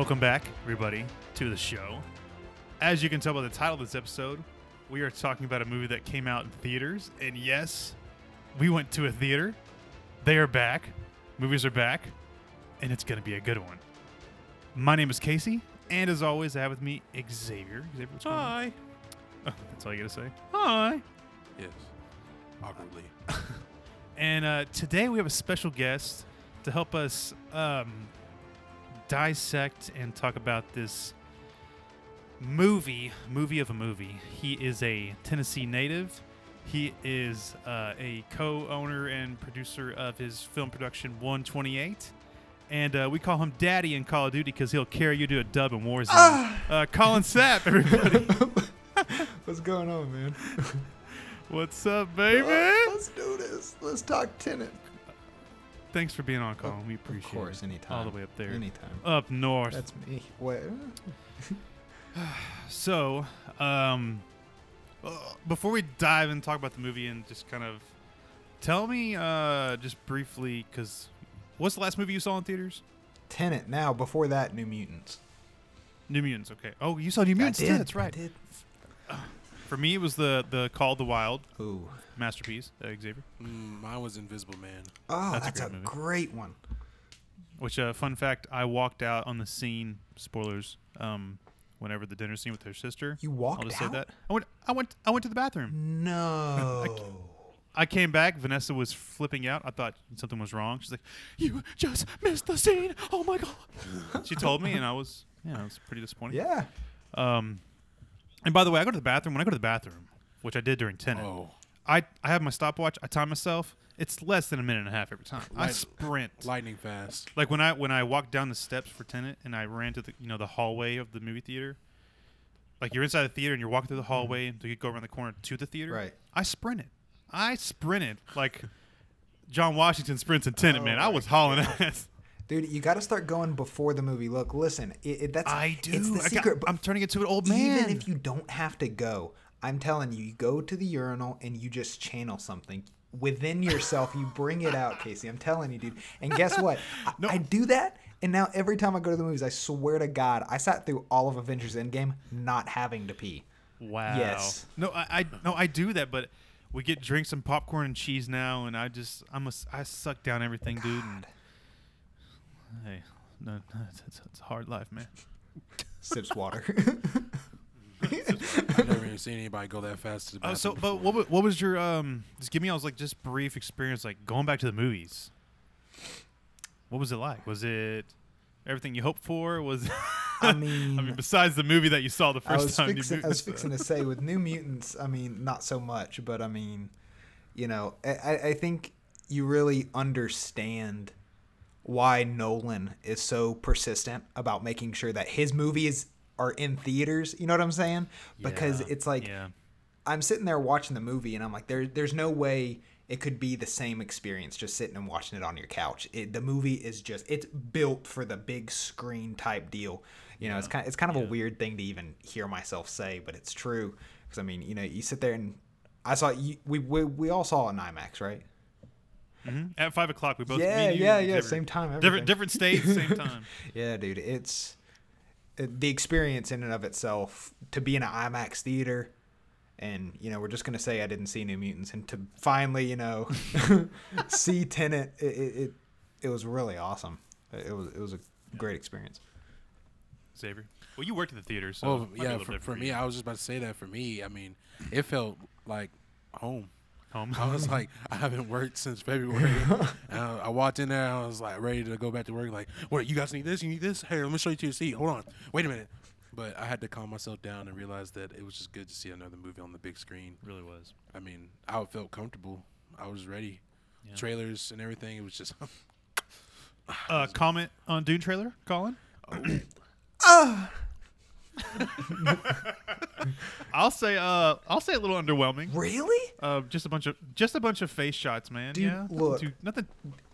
Welcome back, everybody, to the show. As you can tell by the title of this episode, we are talking about a movie that came out in theaters. And yes, we went to a theater. They are back. Movies are back. And it's going to be a good one. My name is Casey. And as always, I have with me Xavier. Xavier, what's going on? Hi. Oh, that's all you got to say. Hi. Yes. Awkwardly. And uh, today we have a special guest to help us um, dissect and talk about this movie, movie of a movie. He is a Tennessee native. He is uh, a co-owner and producer of his film production 128. And uh, we call him Daddy in Call of Duty because he'll carry you to a dub in Warzone. Uh, Collin Sapp, everybody. What's going on, man? What's up, baby? Let's do this. Let's talk Tenet. Thanks for being on, Collin. We appreciate it. Of course, it. anytime. All the way up there. Anytime. Up north. That's me. What? So, um, uh, before we dive and talk about the movie and just kind of tell me, uh, just briefly, because what's the last movie you saw in theaters? Tenet. Now, before that, New Mutants. New Mutants. Okay. Oh, you saw New Mutants I did. That's right. I did. For me, it was the the Call of the Wild Ooh. masterpiece, uh, Xavier. Mm, mine was Invisible Man. Oh, That's a great a, great one. Which, uh, fun fact, I walked out on the scene. Spoilers. Um, whenever the dinner scene with her sister. You I'll walked just out? say that. I went. I went. I went to the bathroom. No. I came back. Vanessa was flipping out. I thought something was wrong. She's like, "You just missed the scene. Oh my god!" she told me, and I was, yeah, I was pretty disappointed. yeah. Um, and by the way, I go to the bathroom. When I go to the bathroom, which I did during Tenet, Oh, I I have my stopwatch. I time myself. It's less than a minute and a half every time. I Light- sprint. lightning fast. Like when I when I walked down the steps for Tenet and I ran to the you know the hallway of the movie theater. Like you're inside the theater and you're walking through the mm-hmm. hallway and you go around the corner to the theater. Right. I sprinted. I sprinted like John Washington sprints in Tenet, Oh man. I was hauling ass. Dude, you got to start going before the movie. Look, listen, it, it, that's I do. It's the I got- secret. but I'm turning into an old man. Even if you don't have to go, I'm telling you, you go to the urinal and you just channel something within yourself. you bring it out, Casey. I'm telling you, dude. And guess what? I, No. I do that, and now every time I go to the movies, I swear to God, I sat through all of Avengers Endgame not having to pee. Wow. Yes. No, I, I no, I do that, but we get drinks and popcorn and cheese now, and I just I'm a, I suck down everything, dude. And, hey, no, no, it's, it's, it's a hard life, man. Sips water. I've never even seen anybody go that fast to the Oh, bathroom. so, but what, wa- what was your um? Just give me, I was like, just brief experience, like going back to the movies. What was it like? Was it everything you hoped for? Was I mean, I mean, besides the movie that you saw the I first was time, New fixing, I was fixing to say with New Mutants, I mean, not so much, but I mean, you know, I, I- I think you really understand why Nolan is so persistent about making sure that his movies are in theaters. You know what I'm saying? Because Yeah, it's like yeah, I'm sitting there watching the movie, and I'm like, there, there's no way it could be the same experience just sitting and watching it on your couch. It, the movie is just it's built for the big screen type deal. You know, it's kind it's kind of a weird thing to even hear myself say, but it's true. Because I mean, you know, you sit there and I saw you, we, we we all saw it in IMAX, right? Mhm. at five o'clock we both yeah, you yeah, yeah. Same time. different everything. different states, same time. Yeah, dude, it's it, the experience in and of itself to be in an IMAX theater, and you know we're just gonna say I didn't see New Mutants, and to finally you know see Tenet, it, it it it was really awesome. It was it was a great experience. Xavier, well, you worked at the theater, so well, it might be a yeah, little for, for me. I was just about to say that. For me, I mean, it felt like home. Home. I was like, I haven't worked since February. I, walked in there, I was like ready to go back to work. Like, what? You guys need this? You need this? Hey, let me show you to your seat. Hold on. Wait a minute. But I had to calm myself down and realize that it was just good to see another movie on the big screen. really was. I mean, I felt comfortable. I was ready. Yeah. Trailers and everything. It was just. Uh, comment on Dune trailer, Collin. I'll say, uh, I'll say a little underwhelming. Really? Uh, just a bunch of just a bunch of face shots, man. Dude, yeah, look. Too- nothing,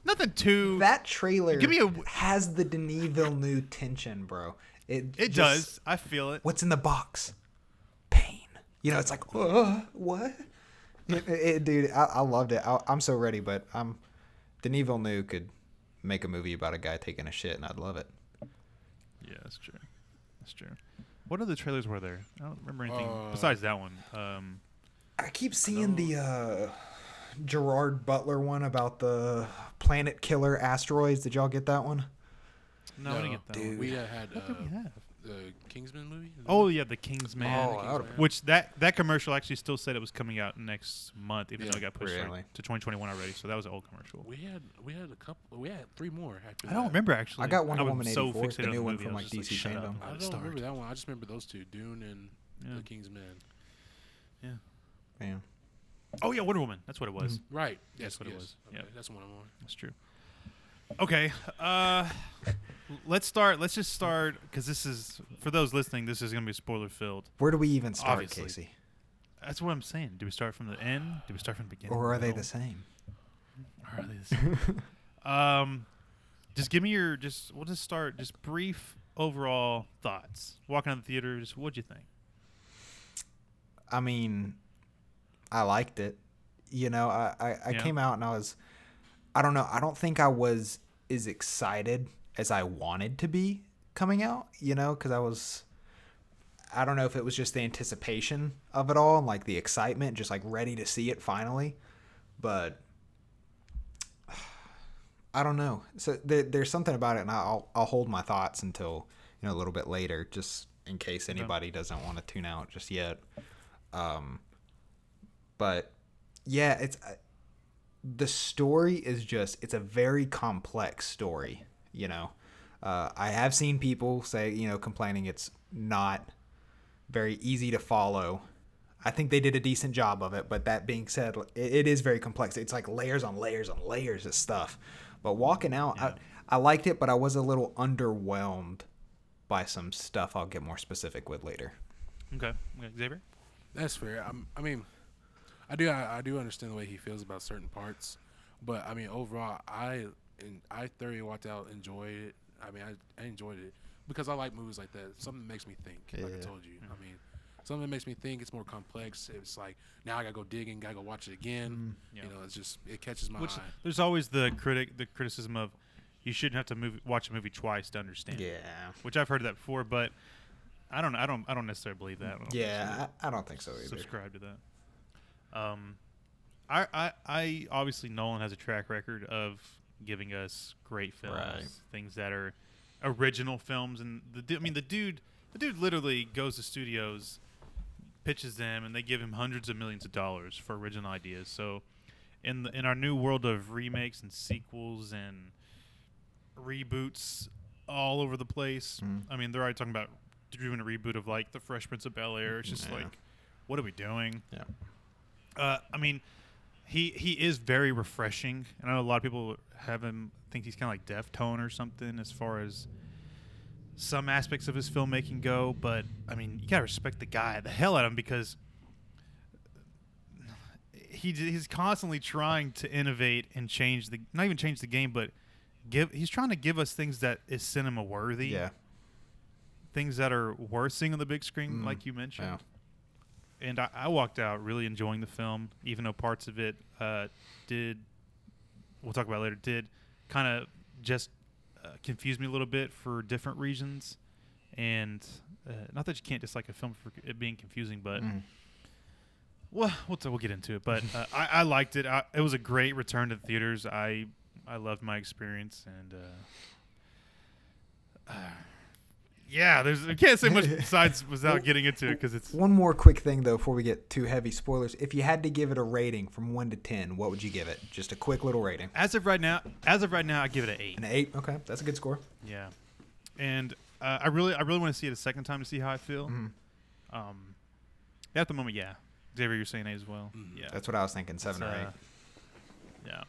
nothing too. That trailer Give me a- has the Denis Villeneuve tension, bro. It it just- does. I feel it. What's in the box? Pain. You know, it's like, uh, what? It- it- dude, I, I loved it. I, I'm so ready, but I'm Denis Villeneuve could make a movie about a guy taking a shit, and I'd love it. Yeah, that's true. That's true. What other trailers were there? I don't remember anything Uh, besides that one. Um, I keep seeing the uh, Gerard Butler one about the planet killer asteroids. Did y'all get that one? no, I didn't get that dude. one. We uh, had What did we uh, have? The Kingsman movie. Is Oh yeah, the Kingsman. Oh, Kingsman, I would've- Which that that commercial actually still said it was coming out next month, even though it got pushed like, Really? to 2021 already. So that was an old commercial. we had we had a couple. We had three more. After I don't that. remember actually. I got Wonder was Woman so 84, fixated the on new one movie, from, like, DC shut up, fandom. I'm I gonna don't start. remember that one. I just remember those two, Dune and Yeah. the Kingsman. Yeah. Yeah. Oh yeah, Wonder Woman. That's what it was. Right. Yes, what it yes. was. Okay, Yeah. that's the one I'm on. That's true. Okay. Uh, let's start. Let's just start because this is for those listening. This is gonna be spoiler filled. Where do we even start, Obviously. Casey? That's what I'm saying. Do we start from the end? Do we start from the beginning? Or are they the same? Or are they the same? um, just give me your just. We'll just start. Just brief overall thoughts. Walking out of the theater. Just what'd you think? I mean, I liked it. You know, I, I, I Yeah. came out and I was, I don't know, I don't think I was as excited as I wanted to be coming out, you know, because I was, I don't know if it was just the anticipation of it all and like the excitement, just like ready to see it finally. But I don't know. So there, there's something about it, and I'll, I'll hold my thoughts until, you know, a little bit later, just in case anybody doesn't want to tune out just yet. Um, but yeah, it's the story is just it's a very complex story. You know, uh, I have seen people say you know complaining it's not very easy to follow. I think they did a decent job of it, but that being said, it, it is very complex. It's like layers on layers on layers of stuff. But walking out, I, I liked it, but I was a little underwhelmed by some stuff. I'll get more specific with later. Okay, okay. Xavier. That's fair. I'm, I mean, I do I, I do understand the way he feels about certain parts, but I mean overall, I and I thoroughly walked out, enjoyed it. I mean, I, I enjoyed it because I like movies like that. Something that makes me think. Like I told you. I mm-hmm. mean, something that makes me think. It's more complex. It's like now I gotta go digging, gotta go watch it again. Mm-hmm. Yeah. You know, it's just it catches my Which eye. there's always the critic, the criticism of you shouldn't have to move, watch a movie twice to understand. it. Yeah. Which I've heard that before, but I don't. I don't. I don't necessarily believe that. I Yeah, I, I don't think so either. subscribe to that. Um, I, I, I obviously Nolan has a track record of giving us great films, Right. things that are original films, and the I mean the dude, the dude literally goes to studios, pitches them, and they give him hundreds of millions of dollars for original ideas. So, in the in our new world of remakes and sequels and reboots all over the place, Mm. I mean they're already talking about doing a reboot of like the Fresh Prince of Bel Air. It's just Yeah. like, what are we doing? Yeah. Uh, I mean, he he is very refreshing. I know a lot of people have him think he's kind of like Deftone or something as far as some aspects of his filmmaking go. But I mean, you gotta respect the guy, the hell out of him, because he he's constantly trying to innovate and change the not even change the game, but give he's trying to give us things that is cinema worthy. Yeah. Things that are worth seeing on the big screen, Mm, like you mentioned Yeah. And I, I walked out really enjoying the film, even though parts of it uh, did. We'll talk about later. Did kind of just uh, confuse me a little bit for different reasons, and uh, not that you can't dislike a film for it being confusing, but Mm. well, we'll, t- we'll get into it. But uh, I, I liked it. I, it was a great return to the theaters. I I loved my experience, and uh, uh, yeah, there's I can't say much besides without getting into it because it's One more quick thing though before we get too heavy spoilers. If you had to give it a rating from one to ten, what would you give it? Just a quick little rating. As of right now, as of right now, I give it an eight. An eight. Okay, that's a good score. Yeah, and uh, I really, I really want to see it a second time to see how I feel. Mhm. Um, at the moment, yeah. Xavier, you're saying eight as well. Mhm. Yeah, That's what I was thinking. Seven It's, or eight. uh, Yeah,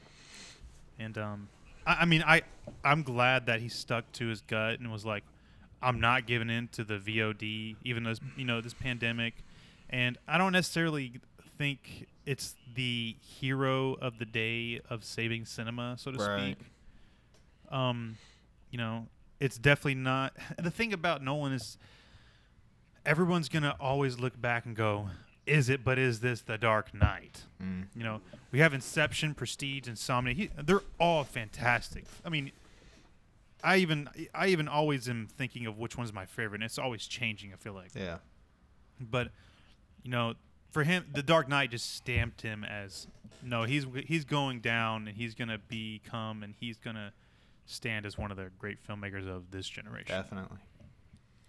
and um, I, I mean, I, I'm glad that he stuck to his gut and was like, I'm not giving in to the VOD, even though you know this pandemic, and I don't necessarily think it's the hero of the day of saving cinema, so to Right. speak. Um, you know, it's definitely not. The thing about Nolan is, everyone's gonna always look back and go, "Is it? But is this the Dark Knight?" Mm. You know, we have Inception, Prestige, Insomnia. He, they're all fantastic. I mean, I even I even always am thinking of which one's my favorite. and It's always changing. I feel like, Yeah. but you know, for him, The Dark Knight just stamped him as no. He's he's going down, and he's gonna become, and he's gonna stand as one of the great filmmakers of this generation. Definitely.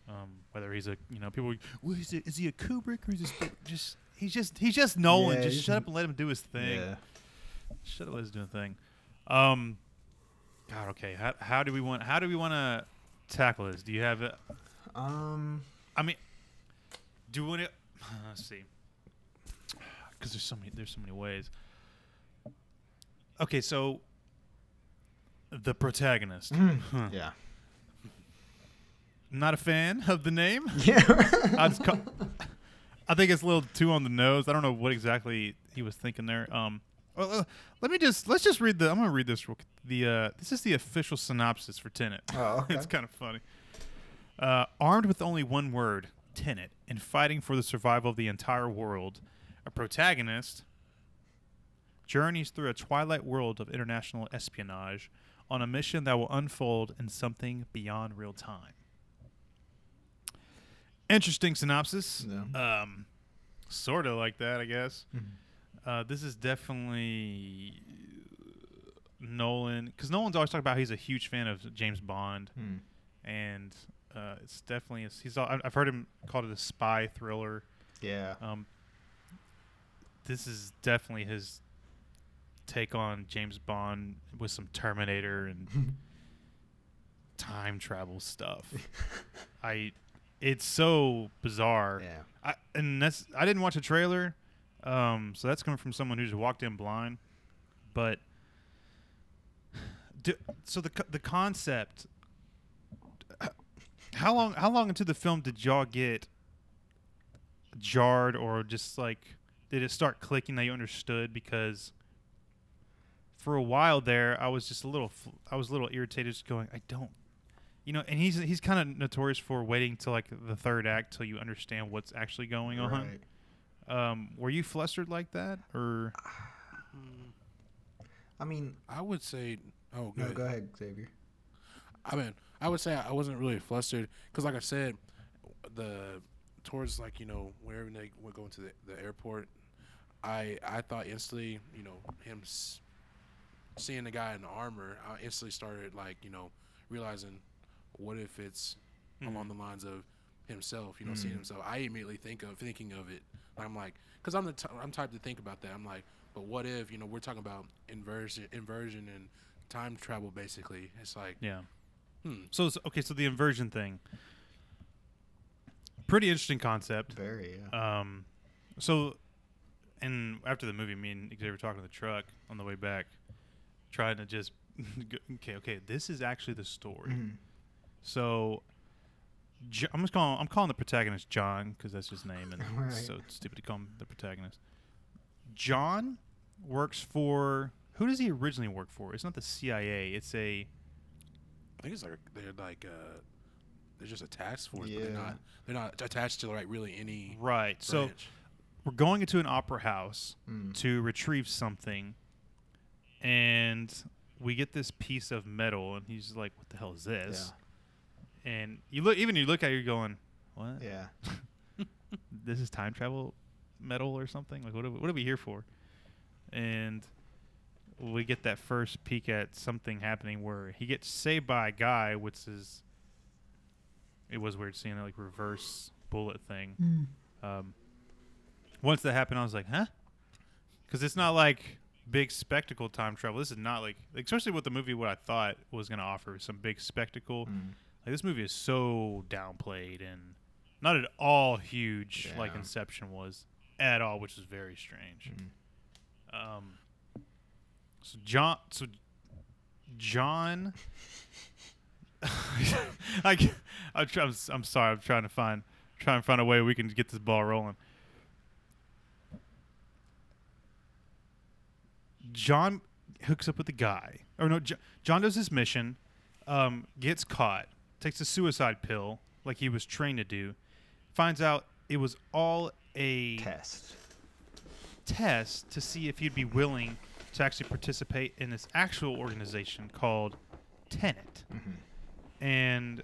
Um, whether he's a you know people, well, is, it, is he a Kubrick or is he just just he's just he's just Nolan. Yeah, just shut up and let him do his thing. Yeah. Shut up, and let him do his thing. Um, God, okay. How, how do we want? How do we want to tackle this? Do you have? A, Um. I mean, do we want to? Let's see. Because there's so many. There's so many ways. Okay, so the protagonist. Huh. Yeah. Not a fan of the name. Yeah. I, just ca- I think it's a little too on the nose. I don't know what exactly he was thinking there. Um, well, uh, let me just let's just read the. I'm gonna read this. The uh, this is the official synopsis for Tenet. Oh, okay. it's kind of funny. Uh, armed with only one word, Tenet, and fighting for the survival of the entire world, a protagonist journeys through a twilight world of international espionage on a mission that will unfold in something beyond real time. Interesting synopsis. Yeah. Um, sort of like that, I guess. Mm-hmm. Uh, this is definitely Nolan, because Nolan's always talking about he's a huge fan of James Bond, Hmm. and uh, it's definitely a, he's. al- I've heard him called it a spy thriller. Yeah. Um, this is definitely his take on James Bond with some Terminator and time travel stuff. I, it's so bizarre. Yeah. I and that's I didn't watch a trailer, um, so that's coming from someone who just walked in blind. But do, so the the concept. How long? How long into the film did y'all get jarred, or just like did it start clicking that you understood? Because for a while there, I was just a little, I was a little irritated, just going, I don't, you know. And he's he's kind of notorious for waiting till like the third act till you understand what's actually going on. Right. Um, were you flustered like that, or I mean, I would say. Oh, no, good. go ahead, Xavier. I mean, I would say I wasn't really flustered because, like I said, the towards like you know whenever they were going to the, the airport, I I thought instantly you know him s- seeing the guy in the armor, I instantly started like you know realizing what if it's along the lines of himself, you know, seeing Mhm. himself. I immediately think of thinking of it. I'm like, because I'm the t- I'm type to think about that. I'm like, but what if you know we're talking about inversion, inversion and time travel basically. It's like, yeah? hmm, So it's- okay, so the inversion thing, pretty interesting concept. Very. Yeah. Um, so, and after the movie, me and Xavier were talking to the truck on the way back, trying to just okay, okay, this is actually the story. Mhm. So, Jo- I'm just calling I'm calling the protagonist John because that's his name, and Right. it's so stupid to call him the protagonist. John works for who does he originally work for? It's not the CIA. It's a I think it's like they're like uh, they're just a task force, but they're Yeah. not they're not attached to like really any right. So we're going into an opera house Mm. to retrieve something, and we get this piece of metal, and he's like, "What the hell is this?" And you look, even you look at it, you're going, "What? Yeah. This is time travel metal or something? Like, what are, we- what are we here for?" And we get that first peek at something happening where he gets saved by a guy, which is it was weird seeing that like reverse bullet thing. Um, once that happened, I was like, huh? Because it's not like big spectacle time travel. This is not like, especially with the movie, what I thought was going to offer some big spectacle. Mm. Like this movie is so downplayed and not at all huge like Inception was at all, which is very strange. Mm. Um, so John, so John, I, I'm, try- I'm, I'm sorry. I'm trying to find, trying to find a way we can get this ball rolling. John hooks up with the guy, or no, Jo- John does his mission, um, gets caught, takes a suicide pill like he was trained to do, finds out it was all a Test. test to see if you'd be willing to actually participate in this actual organization called Tenet. Mhm. and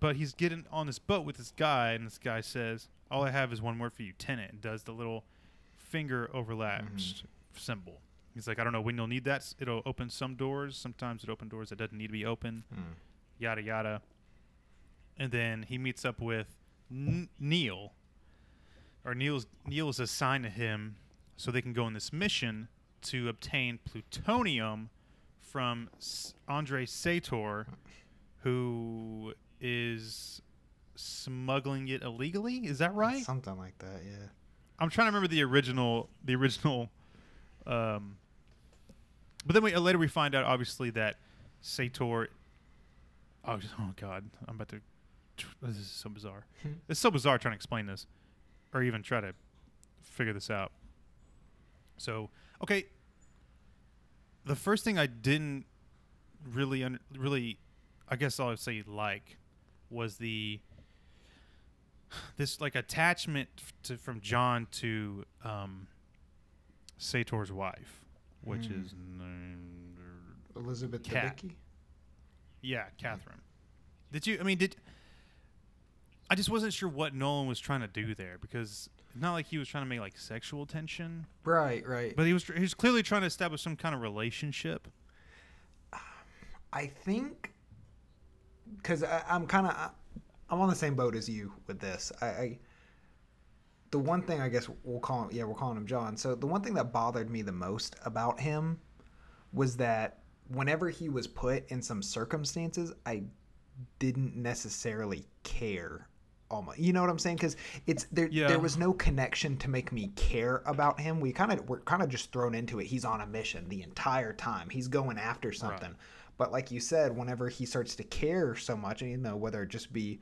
but he's getting on this boat with this guy, and this guy says, "All I have is one word for you, Tenet," and does the little finger overlap s- symbol. He's like, "I don't know when you'll need that. It'll open some doors. Sometimes it open doors that doesn't need to be open." Mm. Yada yada. And then he meets up with N- Neil, or Neil's Neil's assigned to him, so they can go on this mission to obtain plutonium from S- Andrei Sator, who is smuggling it illegally. Is that right? Something like that, yeah. I'm trying to remember the original, the original. Um, but then we, uh, later we find out, obviously, that Sator. Oh, oh God! I'm about to. This is so bizarre. it's so bizarre trying to explain this, or even try to figure this out. So, okay. The first thing I didn't really, un- really, I guess I'll say like, was the this like attachment to from John to um, Sator's wife, which Mm. is named, Elizabeth Cat. Debicki? yeah, Catherine. Did you? I mean, did I just wasn't sure what Nolan was trying to do there because not like he was trying to make like sexual tension, Right, right. but he was he was clearly trying to establish some kind of relationship. I think because I'm kind of I'm on the same boat as you with this. I, I the one thing I guess we'll call him yeah we're calling him John. So the one thing that bothered me the most about him was that whenever he was put in some circumstances, I didn't necessarily care. Almost, you know what I'm saying? Because it's there. Yeah. There was no connection to make me care about him. We kind of we're kind of just thrown into it. He's on a mission the entire time. He's going after something. But like you said, whenever he starts to care so much, you know whether it just be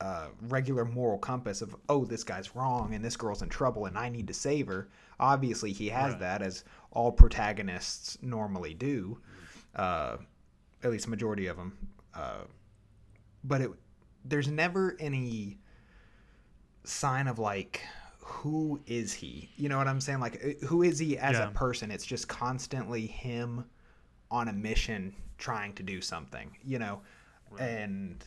a regular moral compass of oh this guy's wrong and this girl's in trouble and I need to save her. Obviously, he has Right. that as all protagonists normally do, uh, at least majority of them. Uh, but it there's never any sign of like who is he? You know what i'm saying? Like uh, who is he as Yeah. a person? It's just constantly him on a mission trying to do something you know? And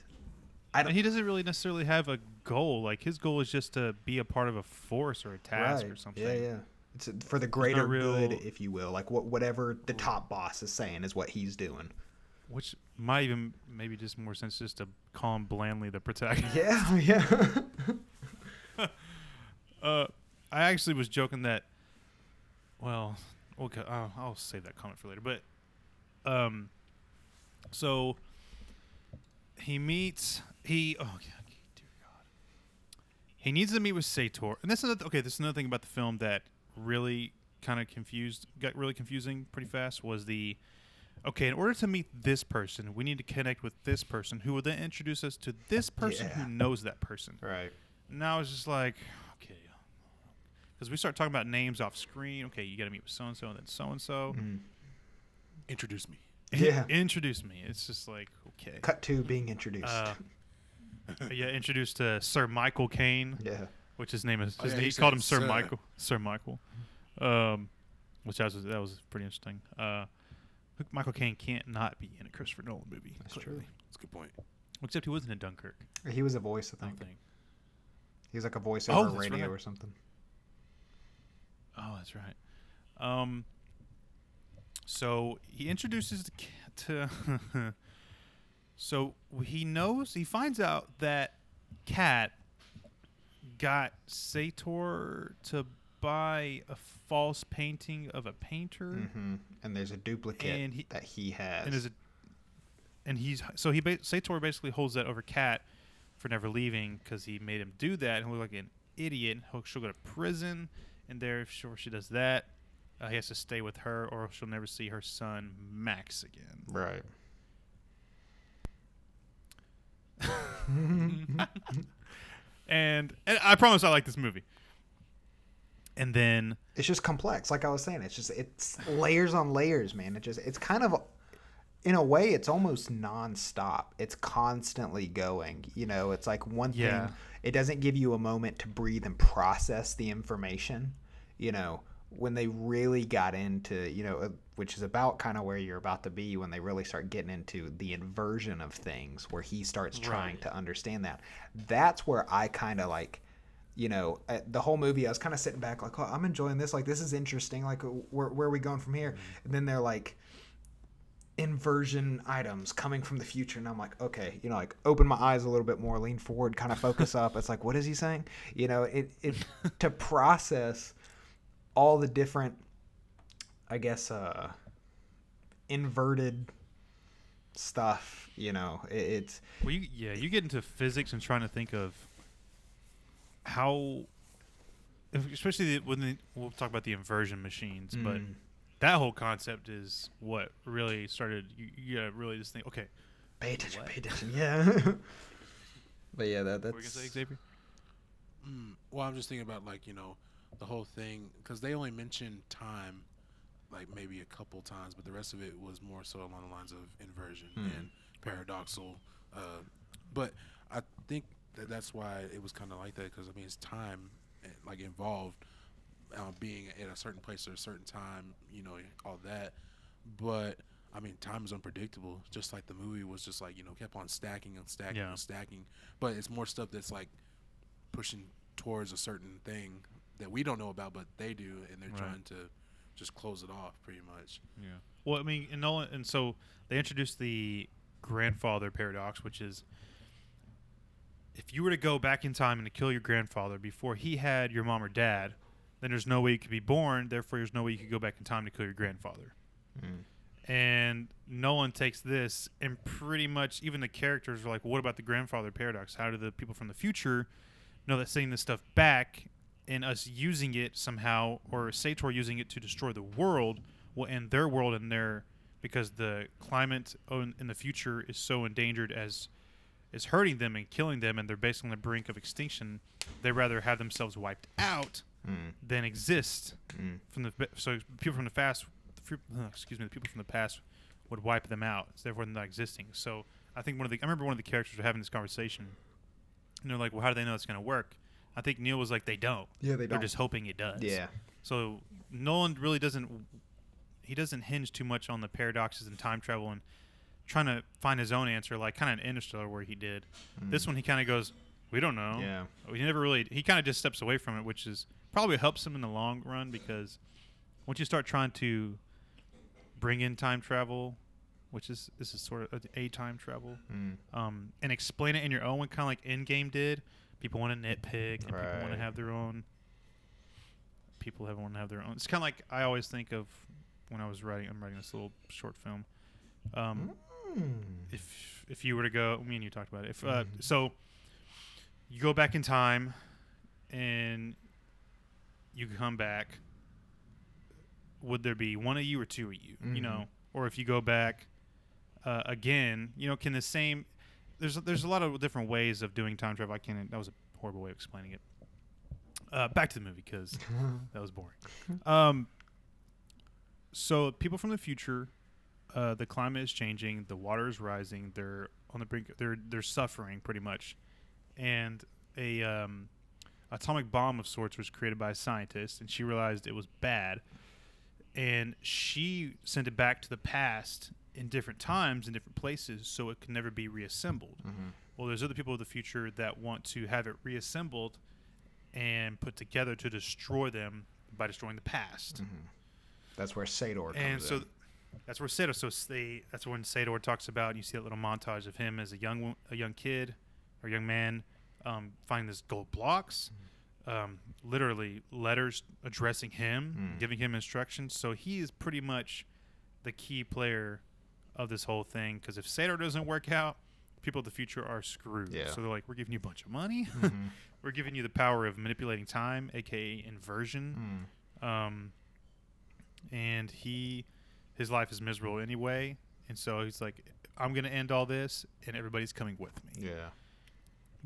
i don't he doesn't really necessarily have a goal. Like his goal is just to be a part of a force or a task or something. yeah yeah. It's for the greater good if you will. Like what whatever the top boss is saying is what he's doing Which might even maybe just more sense just to call him blandly the protagonist. yeah yeah Uh, I actually was joking that. Well, okay, I'll, I'll save that comment for later. But, um, so he meets he. Oh, yeah, dear God. He needs to meet with Sator, and that's another. Okay, this is another thing about the film that really kind of confused, got really confusing pretty fast. Was the okay? In order to meet this person, we need to connect with this person, who will then introduce us to this person Yeah. who knows that person. right Now it's just like, okay. Because we start talking about names off screen. Okay, you got to meet with so and so and then so and so. Introduce me. Yeah. Introduce me. It's just like, okay. cut to being introduced Uh, yeah, introduced to Sir Michael Caine, yeah which his name is. Oh, yeah, he he called him Sir Sir. Michael. Sir Michael. Um, which that was that was pretty interesting. Uh, Michael Caine can't not be in a Christopher Nolan movie. That's clearly. true. That's a good point. Except he wasn't in Dunkirk. he was a voice i I think think. he was like a voiceover Oh, that's radio right. or something Oh, that's right. Um, so he introduces the cat to. so he knows he finds out that Cat got Sator to buy a false painting of a painter, hmm and there's a duplicate And he- that he has and it? And he's so he ba- Sator basically holds that over Cat for never leaving because he made him do that and look like an idiot. She'll go to prison, and there, if sure she does that, uh, he has to stay with her, or she'll never see her son Max again. right And and I promise I like this movie. And then it's just complex like i was saying it's just it's layers on layers man it just it's kind of in a way it's almost non-stop it's constantly going you know it's like one Yeah. thing it doesn't give you a moment to breathe and process the information you know when they really got into you know which is about kind of where you're about to be when they really start getting into the inversion of things where he starts trying Right. to understand that that's where i kind of like you know uh, the whole movie i was kind of sitting back like oh i'm enjoying this like this is interesting like uh, where, where are we going from here? And then they're like inversion items coming from the future and i'm like okay you know like open my eyes a little bit more lean forward kind of focus up. It's like what is he saying? You know it, it to process all the different i guess uh inverted stuff you know it, it's Well, you, yeah, you get into physics and trying to think of how, especially the, when the, we'll talk about the inversion machines, but Mm. that whole concept is what really started. You, you gotta really just think, okay, pay attention What? pay attention yeah but yeah that, what were you that's gonna say, Xavier? Mm, well, I'm just thinking about like you know the whole thing because they only mentioned time like maybe a couple times, but the rest of it was more so along the lines of inversion Hmm. and paradoxal. Uh, but I think that that's why it was kind of like that because I mean it's time eh, like involved uh, being at a certain place at a certain time, you know, all that. But I mean, time is unpredictable. Just like the movie was just like you know kept on stacking and stacking Yeah. and stacking. But it's more stuff that's like pushing towards a certain thing that we don't know about, but they do, and they're Right. trying to just close it off pretty much. Yeah. Well, I mean, and Nolan, and so they introduced the grandfather paradox, which is if you were to go back in time and to kill your grandfather before he had your mom or dad, then there's no way you could be born. Therefore, there's no way you could go back in time to kill your grandfather. Mm. And Nolan takes this and pretty much even the characters are like, well, what about the grandfather paradox? How do the people from the future know that sending this stuff back and us using it somehow, or Sator using it to destroy the world, will end their world and their because the climate in the future is so endangered as is hurting them and killing them, and they're basically on the brink of extinction. They rather have themselves wiped out Mm. than exist Mm. from the so people from the past, excuse me, the people from the past would wipe them out, so therefore they're not existing. So I think one of the I remember one of the characters were having this conversation, and they're like, "Well, how do they know it's going to work?" I think Neil was like, "They don't. yeah they They're just hoping it does." yeah So Nolan really doesn't he doesn't hinge too much on the paradoxes and time travel and trying to find his own answer, like kind of an Interstellar where he did. This one he kind of goes, "We don't know." yeah He never really. He kind of just steps away from it, which is probably helps him in the long run because once you start trying to bring in time travel, which is this is sort of a time travel, Mm. um, and explain it in your own way, kind of like Endgame did. People want to nitpick, and people want to have their own. People have want to have their own. It's kind of like I always think of when I was writing. I'm writing this little short film. Um, Mm. If if you were to go, me and you talked about it. If uh, Mhm. so, you go back in time, and you come back. Would there be one of you or two of you? You Mhm. know, or if you go back uh, again, you know, can the same? There's there's a lot of different ways of doing time travel. I can't. That was a horrible way of explaining it. Uh, back to the movie because that was boring. Um, so people from the future, uh, the climate is changing, the water is rising. They're on the brink. They're they're suffering pretty much, and a um, atomic bomb of sorts was created by a scientist, and she realized it was bad, and she sent it back to the past in different times in different places, so it can never be reassembled. Mhm. Well, there's other people of the future that want to have it reassembled and put together to destroy them by destroying the past. Mhm. That's where Sator comes And so in. Th- that's where Sator. So they, that's when Sator talks about. You see that little montage of him as a young a young kid or young man um, finding this gold blocks, um, literally letters addressing him, Mm. giving him instructions. So he is pretty much the key player of this whole thing. Because if Sator doesn't work out, people of the future are screwed. Yeah. So they're like, we're giving you a bunch of money. Mhm. we're giving you the power of manipulating time, aka inversion Mm. um, and he his life is miserable anyway and so he's like i'm gonna end all this and everybody's coming with me Yeah.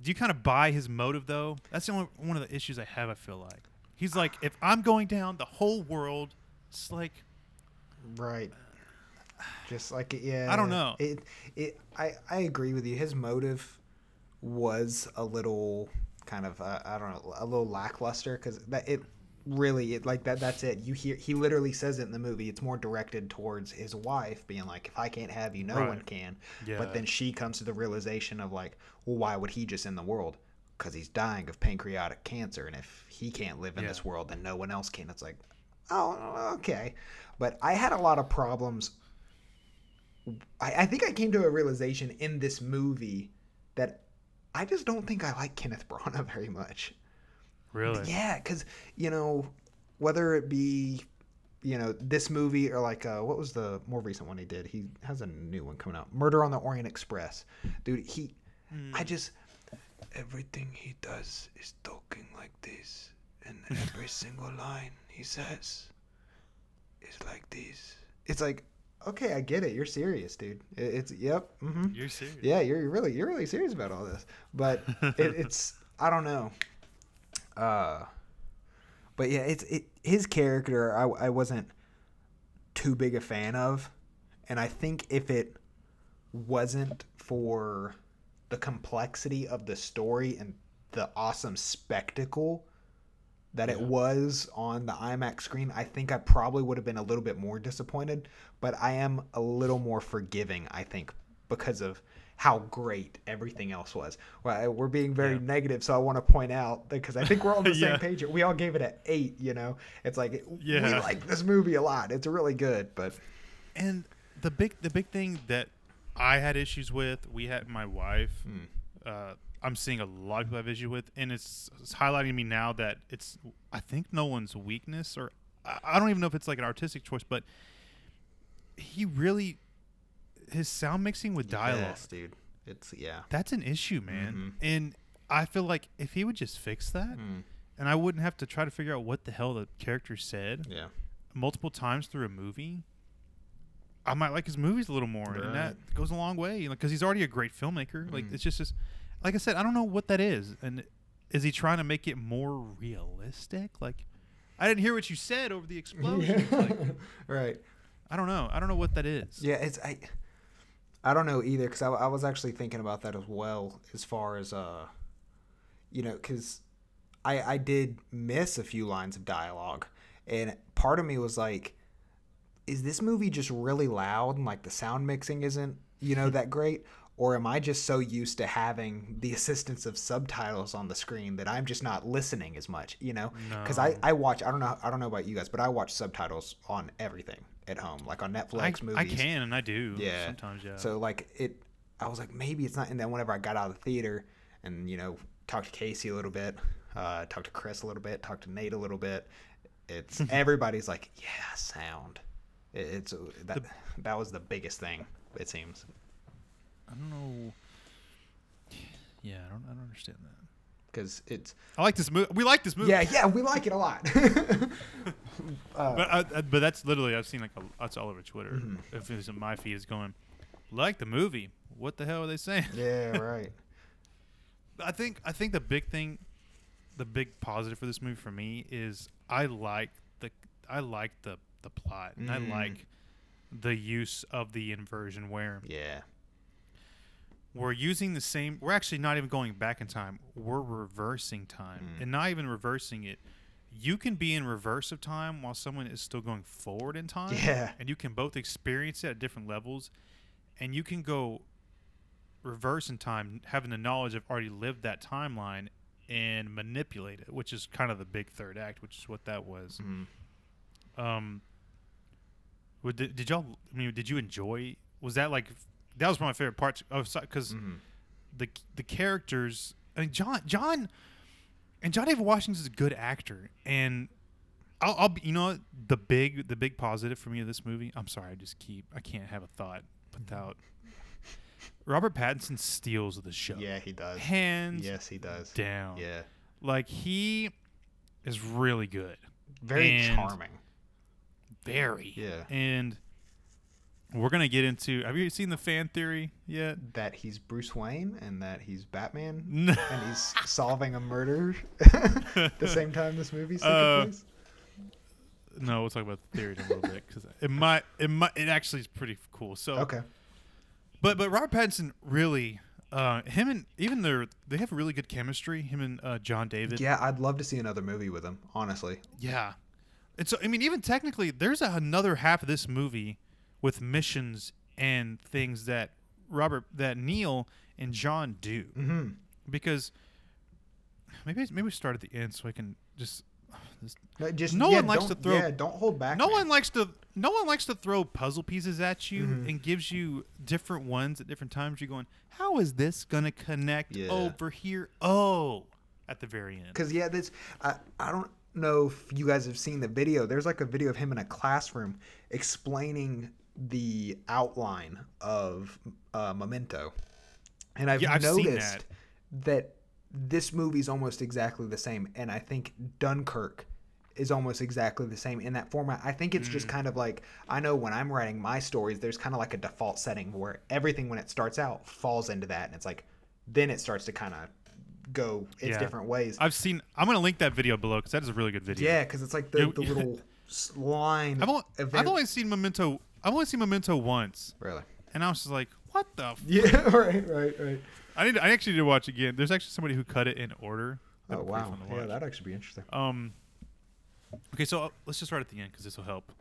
do you kind of buy his motive though that's the only one of the issues i have i feel like he's like if i'm going down the whole world it's like Right. Just like it, yeah. I don't know. It it I I agree with you. His motive was a little kind of uh, I don't know a little lackluster because that it really it, like that that's it. You hear he literally says it in the movie. It's more directed towards his wife being like if i can't have you no Right. one can Yeah. but then she comes to the realization of like well why would he just end the world? Because he's dying of pancreatic cancer and if he can't live in Yeah. this world then no one else can. It's like oh okay. But i had a lot of problems. I, I think i came to a realization in this movie that i just don't think i like kenneth branagh very much Really? yeah, because you know, whether it be you know this movie or like uh, what was the more recent one he did? He has a new one coming out, Murder on the Orient Express. Dude, he, I just everything he does is talking like this, and every single line he says is like this. It's like, okay, I get it. You're serious, dude. It's yep. hmm You're serious? yeah, you're really you're really serious about all this. But it, it's I don't know. Uh, but yeah, it's it his character I I wasn't too big a fan of, and I think if it wasn't for the complexity of the story and the awesome spectacle that it was on the IMAX screen, I think I probably would have been a little bit more disappointed. But I am a little more forgiving, I think, because of how great everything else was. Well, we're being very Yeah. negative, so I want to point out because I think we're on the Yeah. same page. We all gave it an eight. You know, it's like we like this movie a lot. It's really good, but And the big the big thing that I had issues with, we had my wife. Hmm. Uh, I'm seeing a lot of people have issue with, and it's, it's highlighting me now that it's I think Nolan's weakness, or I, I don't even know if it's like an artistic choice, but he really his sound mixing with dialogue. yes, dude, it's yeah. That's an issue, man. Mhm. And I feel like if he would just fix that, Mm, and I wouldn't have to try to figure out what the hell the character said yeah. multiple times through a movie, I might like his movies a little more, and that goes a long way. Because he's already a great filmmaker. Like Mhm. it's just, just, like I said, I don't know what that is, and is he trying to make it more realistic? Like, I didn't hear what you said over the explosion. like, right. I don't know. I don't know what that is. Yeah, it's I. I don't know either because I, I was actually thinking about that as well as far as uh, you know, because I I did miss a few lines of dialogue, and part of me was like, is this movie just really loud and like the sound mixing isn't you know that great, or am I just so used to having the assistance of subtitles on the screen that I'm just not listening as much, you know? Because I I watch I don't know I don't know about you guys, but I watch subtitles on everything at home, like on Netflix I, movies. I can and I do. Yeah. Sometimes, yeah. So like it, I was like maybe it's not. And then whenever I got out of the theater and you know talked to Casey a little bit, uh, talked to Chris a little bit, talked to Nate a little bit, it's everybody's like yeah sound. It, it's that that was the biggest thing it seems I don't know. Yeah, I don't. I don't understand that. Because it's I like this movie. We like this movie. yeah yeah we like it a lot. uh, But I, I, but that's literally I've seen like a, that's all over Twitter. Mm-hmm. If it's in my feed, is going like the movie. What the hell are they saying? yeah right. I think I think the big thing, the big positive for this movie for me is I like the I like the the plot and Mm. I like the use of the inversion where Yeah. We're using the same. We're actually not even going back in time. We're reversing time, Mm. and not even reversing it. You can be in reverse of time while someone is still going forward in time. Yeah. and you can both experience it at different levels, and you can go reverse in time, having the knowledge of already lived that timeline and manipulate it, which is kind of the big third act, which is what that was. Mhm. Um, would did, did y'all? I mean, did you enjoy? Was that like that was one of my favorite parts of because Mhm. the the characters. I mean, John John and John David Washington is a good actor, and I'll, I'll be, you know the big the big positive for me of this movie. I'm sorry, I just keep I can't have a thought without Robert Pattinson steals the show. Yeah, he does. hands Yes, he does. down. Yeah. like he is really good, Very And- charming. very. Yeah. and we're gonna get into. Have you seen the fan theory yet? That he's Bruce Wayne and that he's Batman and he's solving a murder at the same time this movie's taking Uh, place. No, we'll talk about the theory in a little bit because it might, it might, it actually is pretty cool. So, Okay. but but Robert Pattinson really, uh, him and even their they have really good chemistry. Him and uh, John David. Yeah, I'd love to see another movie with him. Honestly, Yeah. And so, I mean, even technically, there's a, another half of this movie with missions and things that Robert, that Neil and John do. mm-hmm. Because maybe maybe we start at the end so I can just. This, no, just No yeah, one likes to throw- Yeah, don't hold back. no man. one likes to. No one likes to throw puzzle pieces at you Mhm. and gives you different ones at different times. You're going, how is this gonna connect Yeah. over here? Oh, at the very end. Because yeah, this I I don't know if you guys have seen the video. There's like a video of him in a classroom explaining the outline of uh, Memento, and I've, Yeah, I've noticed that. this movie's almost exactly the same, and I think Dunkirk is almost exactly the same in that format. I think it's Mm. just kind of like I know when I'm writing my stories, there's kind of like a default setting where everything when it starts out falls into that, and it's like then it starts to kind of go its Yeah. different ways. I've seen. I'm gonna link that video below because that is a really good video. Yeah, because it's like the, the little line. I've only. I've only seen Memento. I've only seen Memento once, really. and I was just like, "What the?" F-? Yeah, right, right, right. I need. I actually need to watch again. There's actually somebody who cut it in order. Oh That'd pretty wow, yeah, that'd actually be interesting. Um. Okay, so uh, let's just start at the end because this will help.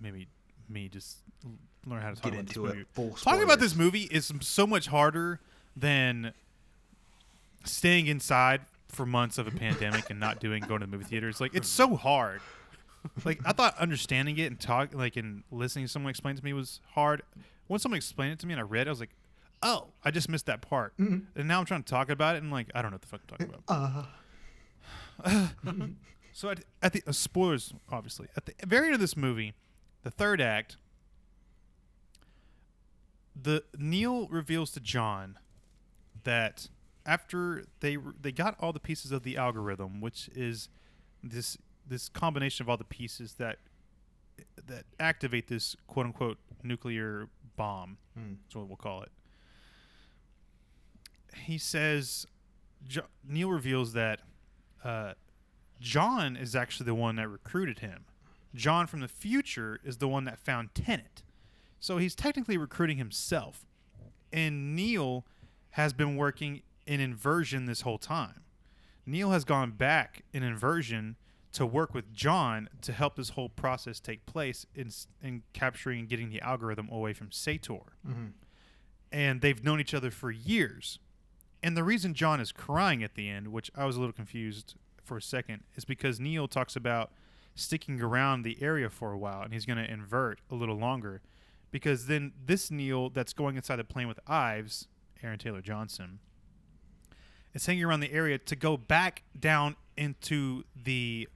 Maybe me just learn how to talk Get about into this it. movie. Talking about this movie is so much harder than staying inside for months of a pandemic and not doing going to the movie theaters. Like it's so hard. Like I thought understanding it and talk like and listening to someone explain it to me was hard. Once someone explained it to me and I read, it, I was like, "Oh, I just missed that part." And now I'm trying to talk about it and like I don't know what the fuck I'm talking about. Uh, So at, at the uh, spoilers, obviously, at the very end of this movie, the third act, the Neil reveals to John that after they they got all the pieces of the algorithm, which is this this combination of all the pieces that that activate this quote unquote nuclear bomb. Hmm. That's what we'll call it. He says, jo- Neil reveals that uh, John is actually the one that recruited him. John from the future is the one that found Tenet. So he's technically recruiting himself. And Neil has been working in inversion this whole time. Neil has gone back in inversion to work with John to help this whole process take place in, in capturing and getting the algorithm away from Sator. mhm. And they've known each other for years. And the reason John is crying at the end, which I was a little confused for a second, is because Neil talks about sticking around the area for a while and he's going to invert a little longer. Because then this Neil that's going inside the plane with Ives, Aaron Taylor Johnson, is hanging around the area to go back down into the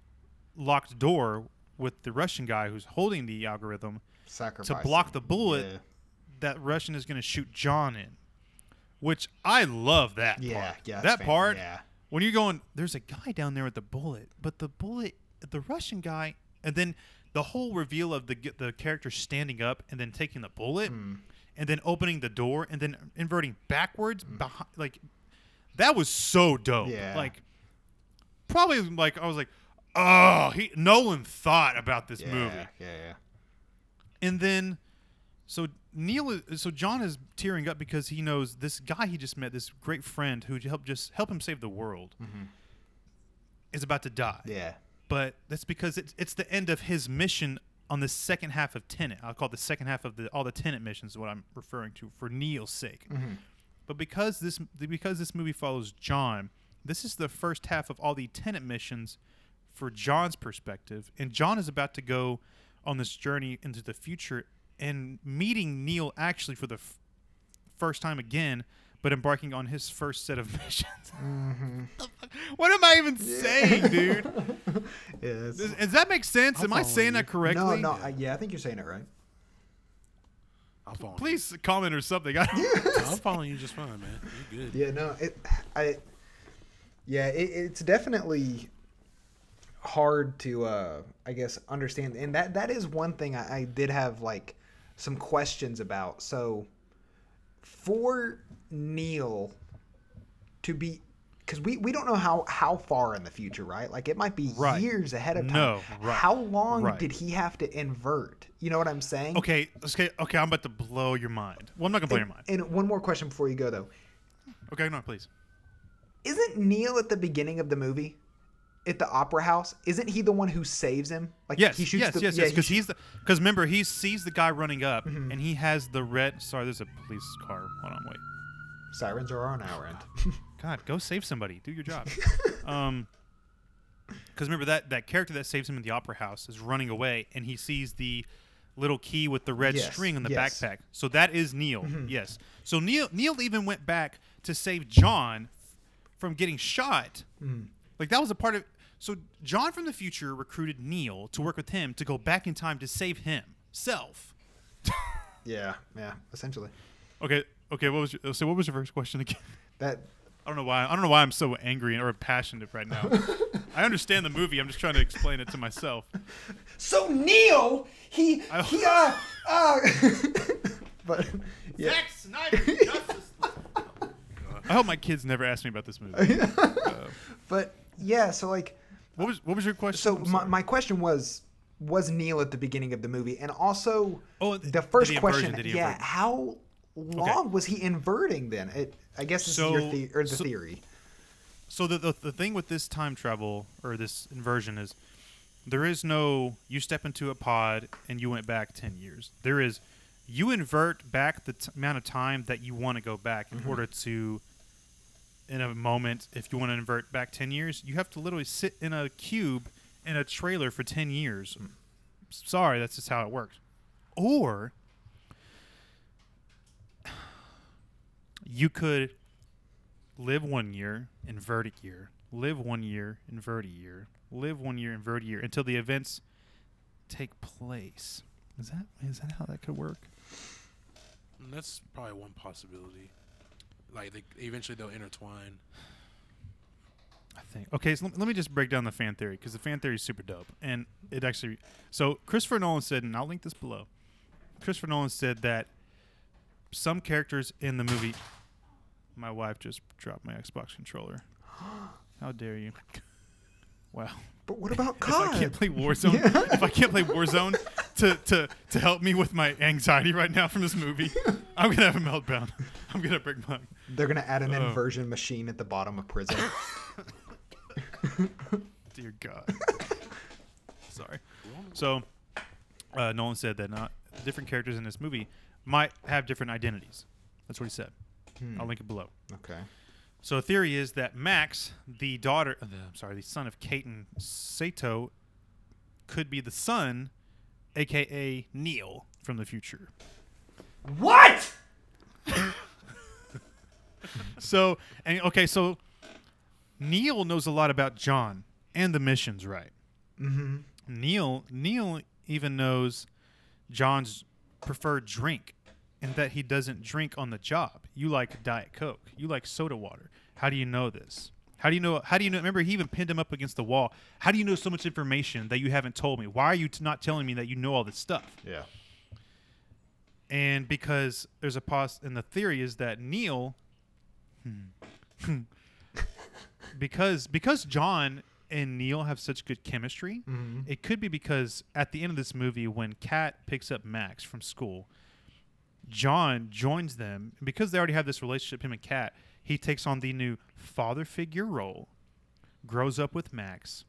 locked door with the Russian guy who's holding the algorithm to block the bullet. Yeah, that Russian is going to shoot John in, which I love that yeah, part. yeah, that part Yeah, when you're going, there's a guy down there with the bullet, but the bullet, the Russian guy, and then the whole reveal of the the character standing up and then taking the bullet, Hmm. and then opening the door and then inverting backwards behind, like that was so dope. Yeah. Like probably like I was like, oh, he Nolan thought about this yeah, movie. yeah, yeah. And then, so Neil, is, so John is tearing up because he knows this guy he just met, this great friend who helped just help him save the world, mm-hmm. is about to die. Yeah. But that's because it's it's the end of his mission on the second half of Tenet. I'll call it the second half of the all the Tenet missions. Is what I'm referring to for Neil's sake. Mm-hmm. But because this because this movie follows John, this is the first half of all the Tenet missions for John's perspective, and John is about to go on this journey into the future and meeting Neil actually for the f- first time again, but embarking on his first set of missions. Mm-hmm. what am I even saying, dude? Yeah, Does, does that make sense? I'm am I saying you. that correctly? no, no, I, yeah, I think you're saying it right. I'll follow Please comment or something. I- you. I'm following you just fine, man. You're good. Yeah, no, it, I, yeah, it, it's definitely hard to, uh, I guess, understand, and that that is one thing I, I did have like some questions about. So, for Neil to be, because we we don't know how how far in the future, right? Like it might be Right. years ahead of time. No, right. How long Right. did he have to invert? You know what I'm saying? okay, okay, okay. I'm about to blow your mind. Well, I'm not gonna blow your mind. and one more question before you go though. Okay, no, please. Isn't Neil at the beginning of the movie? At the opera house, isn't he the one who saves him? Like Yes, he shoots yes, the yes, yeah, yes. Because shoo- he's the because remember he sees the guy running up Mm-hmm. and he has the red. Sorry, there's a police car. Hold on, wait. sirens are on our end. God, go save somebody. Do your job. um, because remember that that character that saves him in the opera house is running away, and he sees the little key with the red Yes, string on the yes. backpack. So that is Neil. Yes. So Neil Neil even went back to save John from getting shot. Like that was a part of. So John from the future recruited Neil to work with him to go back in time to save himself. yeah, yeah, essentially. Okay. Okay. What was your, so? What was your first question again? That I don't know why. I don't know why I'm so angry or passionate right now. I understand the movie. I'm just trying to explain it to myself. so Neil, he I- he uh uh. but yeah, Zack Snyder, Justice. I hope my kids never ask me about this movie. Uh, but yeah. So like, what was what was your question? so my, my question was was Neil at the beginning of the movie, and also Oh, the first question, yeah, invert? how long was he inverting then? It, I guess this is your So- the- or the so- theory. So the, the the thing with this time travel or this inversion is there is no you step into a pod and you went back 10 years. There is you invert back the t- amount of time that you want to go back in mm-hmm. order to in a moment if you want to invert back 10 years, you have to literally sit in a cube in a trailer for 10 years. Hmm. Sorry, that's just how it works. Or you could live one year, invert a year, live one year, invert a year, live one year, invert a year until the events take place. Is that is that how that could work? And that's probably one possibility. Like they, eventually they'll intertwine. I think. Okay, so let, let me just break down the fan theory because the fan theory is super dope, and it actually. So Christopher Nolan said, and I'll link this below. Christopher Nolan said that some characters in the movie. My wife just dropped my Xbox controller. How dare you? Wow. But what about If I can't play Warzone, if I can't play Warzone to, to, to help me with my anxiety right now from this movie, I'm gonna have a meltdown. I'm gonna break my. They're gonna add an Oh. inversion machine at the bottom of prison. Dear God. Sorry. So, uh, Nolan said that not different characters in this movie might have different identities. That's what he said. I'll link it below. okay. So, the theory is that Max, the daughter, uh, I'm sorry, the son of Kate and Sator, could be the son, aka Neil from the future. What? So, and okay, so Neil knows a lot about John and the missions, right? Mm-hmm. Neil Neil even knows John's preferred drink and that he doesn't drink on the job. You like Diet Coke. You like soda water. How do you know this? How do you know? How do you know? Remember, he even pinned him up against the wall. How do you know so much information that you haven't told me? Why are you t- not telling me that you know all this stuff? Yeah. And because there's a pause, and the theory is that Neil, because because John and Neil have such good chemistry, Mm-hmm. it could be because at the end of this movie, when Kat picks up Max from school, John joins them, because they already have this relationship, him and Kat, he takes on the new father figure role, grows up with Max,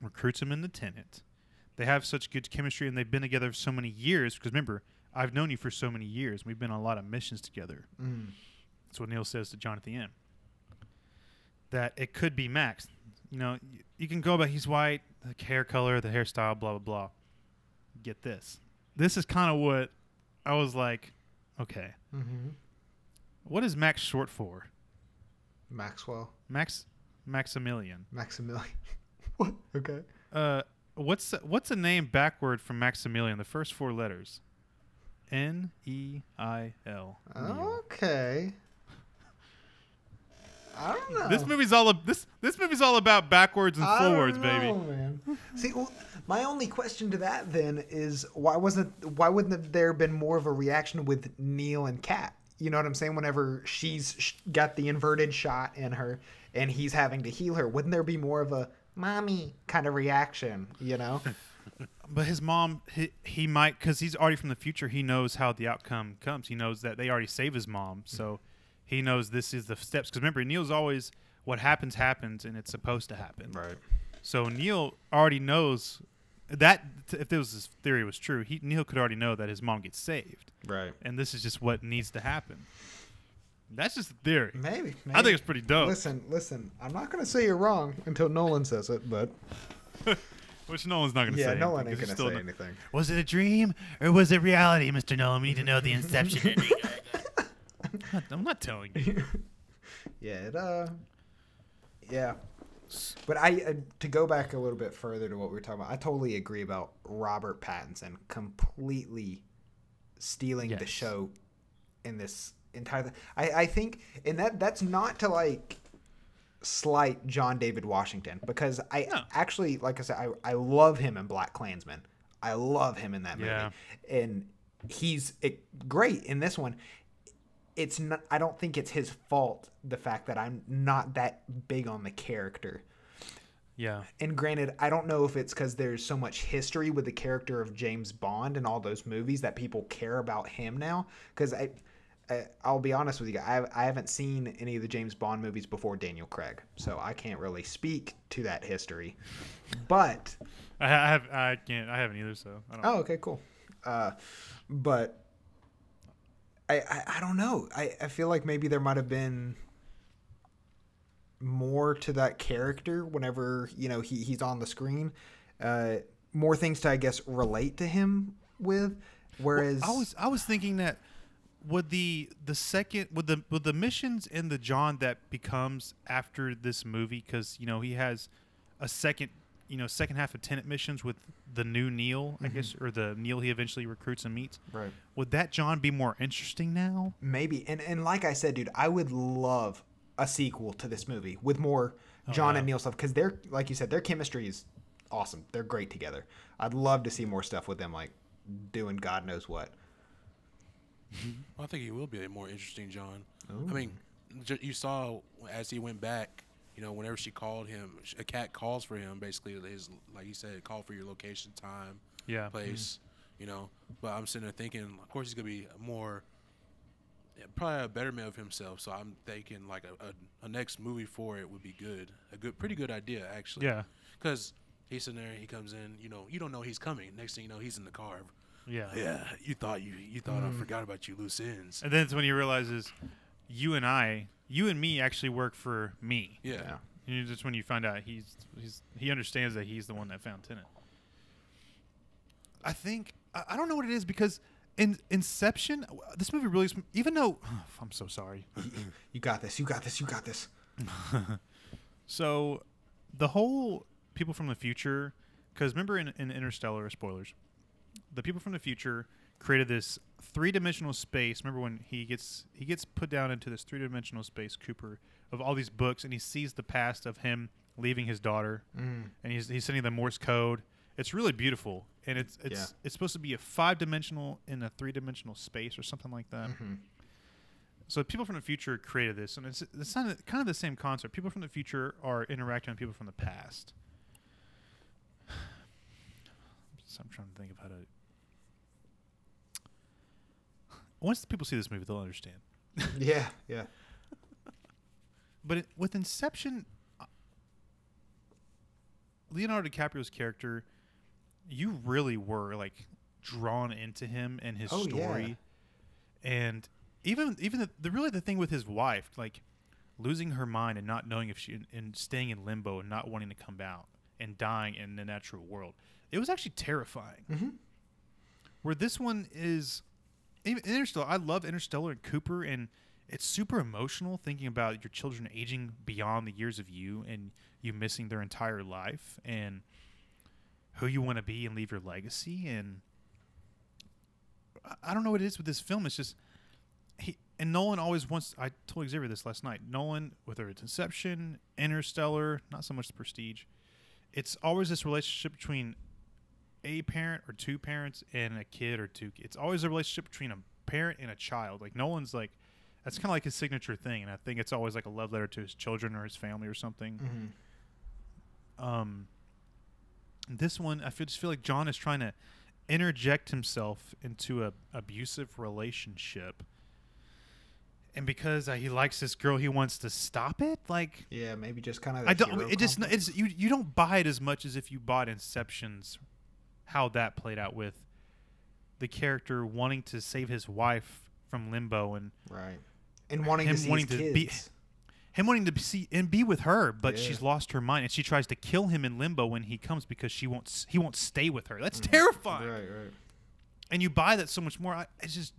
recruits him in the Tenet. They have such good chemistry, and they've been together for so many years. Because remember, I've known you for so many years. We've been on a lot of missions together. Mm. That's what Neil says to John at the end. That it could be Max. You know, y- you can go about he's white, the hair color, the hairstyle, blah blah blah. Get this. This is kind of what I was like. Okay, Mm-hmm. what is Max short for? Maxwell. Max Maximilian. Maximilian. what? Okay. Uh, what's what's a name backward from Maximilian? The first four letters. N E I L. Okay. I don't know. This movie's all ab- this this movie's all about backwards and I forwards, know, baby. Man. See, well, my only question to that then is why wasn't why wouldn't have there been more of a reaction with Neil and Kat? You know what I'm saying? Whenever she's got the inverted shot in her and he's having to heal her, wouldn't there be more of a mommy kind of reaction? You know? But his mom, he, he might, because he's already from the future. He knows how the outcome comes. He knows that they already save his mom, so mm-hmm. He knows this is the steps. Because remember, Neil's always what happens happens, and it's supposed to happen. Right. So Neil already knows that if this his theory was true, he Neil could already know that his mom gets saved, Right. and this is just what needs to happen. That's just a theory. Maybe. I think it's pretty dope. Listen, listen. I'm not gonna say you're wrong until Nolan says it, but Which Nolan's not gonna yeah, say. Nolan anything, ain't 'cause gonna still say not- anything. Was it a dream or was it reality, Mr. Nolan? We need to know the inception ending. I'm, not, I'm not telling you. Yeah, it uh, yeah. But I uh, to go back a little bit further to what we were talking about. I totally agree about Robert Pattinson completely stealing the show in this entire. Th- I I think, and that that's not to like slight John David Washington because I No. actually, like I said, I I love him in Black Klansman. I love him in that movie, Yeah. and he's it, great in this one it's not i don't think it's his fault the fact that i'm not that big on the character Yeah. and granted i don't know if it's because there's so much history with the character of james bond and all those movies that people care about him now because I, I i'll be honest with you I, I haven't seen any of the james bond movies before daniel craig so i can't really speak to that history but I, I have. I can't. I haven't either. So I don't. Oh, okay, cool. Uh, but I, I I don't know. I, I feel like maybe there might have been more to that character whenever you know he, he's on the screen. Uh, more things to I guess relate to him with. Whereas I was. I was thinking that would the the second would the would the missions in the John that becomes after this movie because you know he has a second you know second half of Tenet missions with the new Neil I mm-hmm. guess or the Neil he eventually recruits and meets. right. Would that John be more interesting now? Maybe. And and like I said, dude, I would love a sequel to this movie with more oh, John yeah. and Neil stuff because they're like you said, their chemistry is awesome. They're great together. I'd love to see more stuff with them, like doing God knows what. Well, I think he will be a more interesting John. I mean, you saw as he went back. You know, whenever she called him, a Kat calls for him. Basically, his like you said, call for your location, time, Yeah. Mm-hmm. place. You know, but I'm sitting there thinking, of course, he's gonna be more, probably a betterment of himself. So I'm thinking like a, a, a next movie for it would be good, a good, pretty good idea actually. Yeah. Because he's sitting there, he comes in. You know, you don't know he's coming. Next thing you know, he's in the car. Yeah. Yeah, you thought you you thought I mm. forgot about you loose ends. And then it's when he realizes you and I, you and me actually work for me. Yeah. Yeah. And you- just when you find out he's he's he understands that he's the one that found Tenet. I think I, I don't know what it is because in Inception, this movie really sm- even though I'm so sorry. You got this. You got this. You got this. So the whole people from the future, because remember in, in Interstellar, spoilers, the people from the future created this three dimensional space. Remember when he gets he gets put down into this three dimensional space, Cooper, of all these books, and he sees the past of him leaving his daughter, Mm. and he's he's sending them Morse code. It's really beautiful, and it's it's Yeah. it's supposed to be a five dimensional in a three dimensional space or something like that. Mhm. So people from the future created this, and it's it's kind of, kind of the same concept. People from the future are interacting with people from the past. So I'm trying to think of how to. Once people see this movie, they'll understand. Yeah. Yeah. But it, with Inception, uh, Leonardo DiCaprio's character, you really were like drawn into him and his Oh, yeah. story, and even even the, the really the thing with his wife, like losing her mind and not knowing if she and staying in limbo and not wanting to come out and dying in the natural world, it was actually terrifying. Mhm. Where this one is, even Interstellar. I love Interstellar and Cooper, and it's super emotional thinking about your children aging beyond the years of you and you missing their entire life and who you want to be and leave your legacy. And I- don't know what it is with this film. It's just he and Nolan always wants. I told Xavier this last night. Nolan, whether it's Inception, Interstellar, not so much the Prestige, it's always this relationship between a parent or two parents and a kid or two. It's always a relationship between a parent and a child. Like Nolan's like that's kind of like his signature thing, and I think it's always like a love letter to his children or his family or something. Mhm. Um, this one, I feel, just feel like John is trying to interject himself into a abusive relationship, and because uh, he likes this girl, he wants to stop it. Like Yeah, maybe just kind of. I don't. It just it's you. You don't buy it as much as if you bought Inception's, how that played out with the character wanting to save his wife from limbo and right, and wanting him to see wanting to be- kids. him wanting to see and be with her, but Yeah. she's lost her mind and she tries to kill him in limbo when he comes because she won't. He won't stay with her. That's terrifying. Right, right. And you buy that so much more. I, it's just,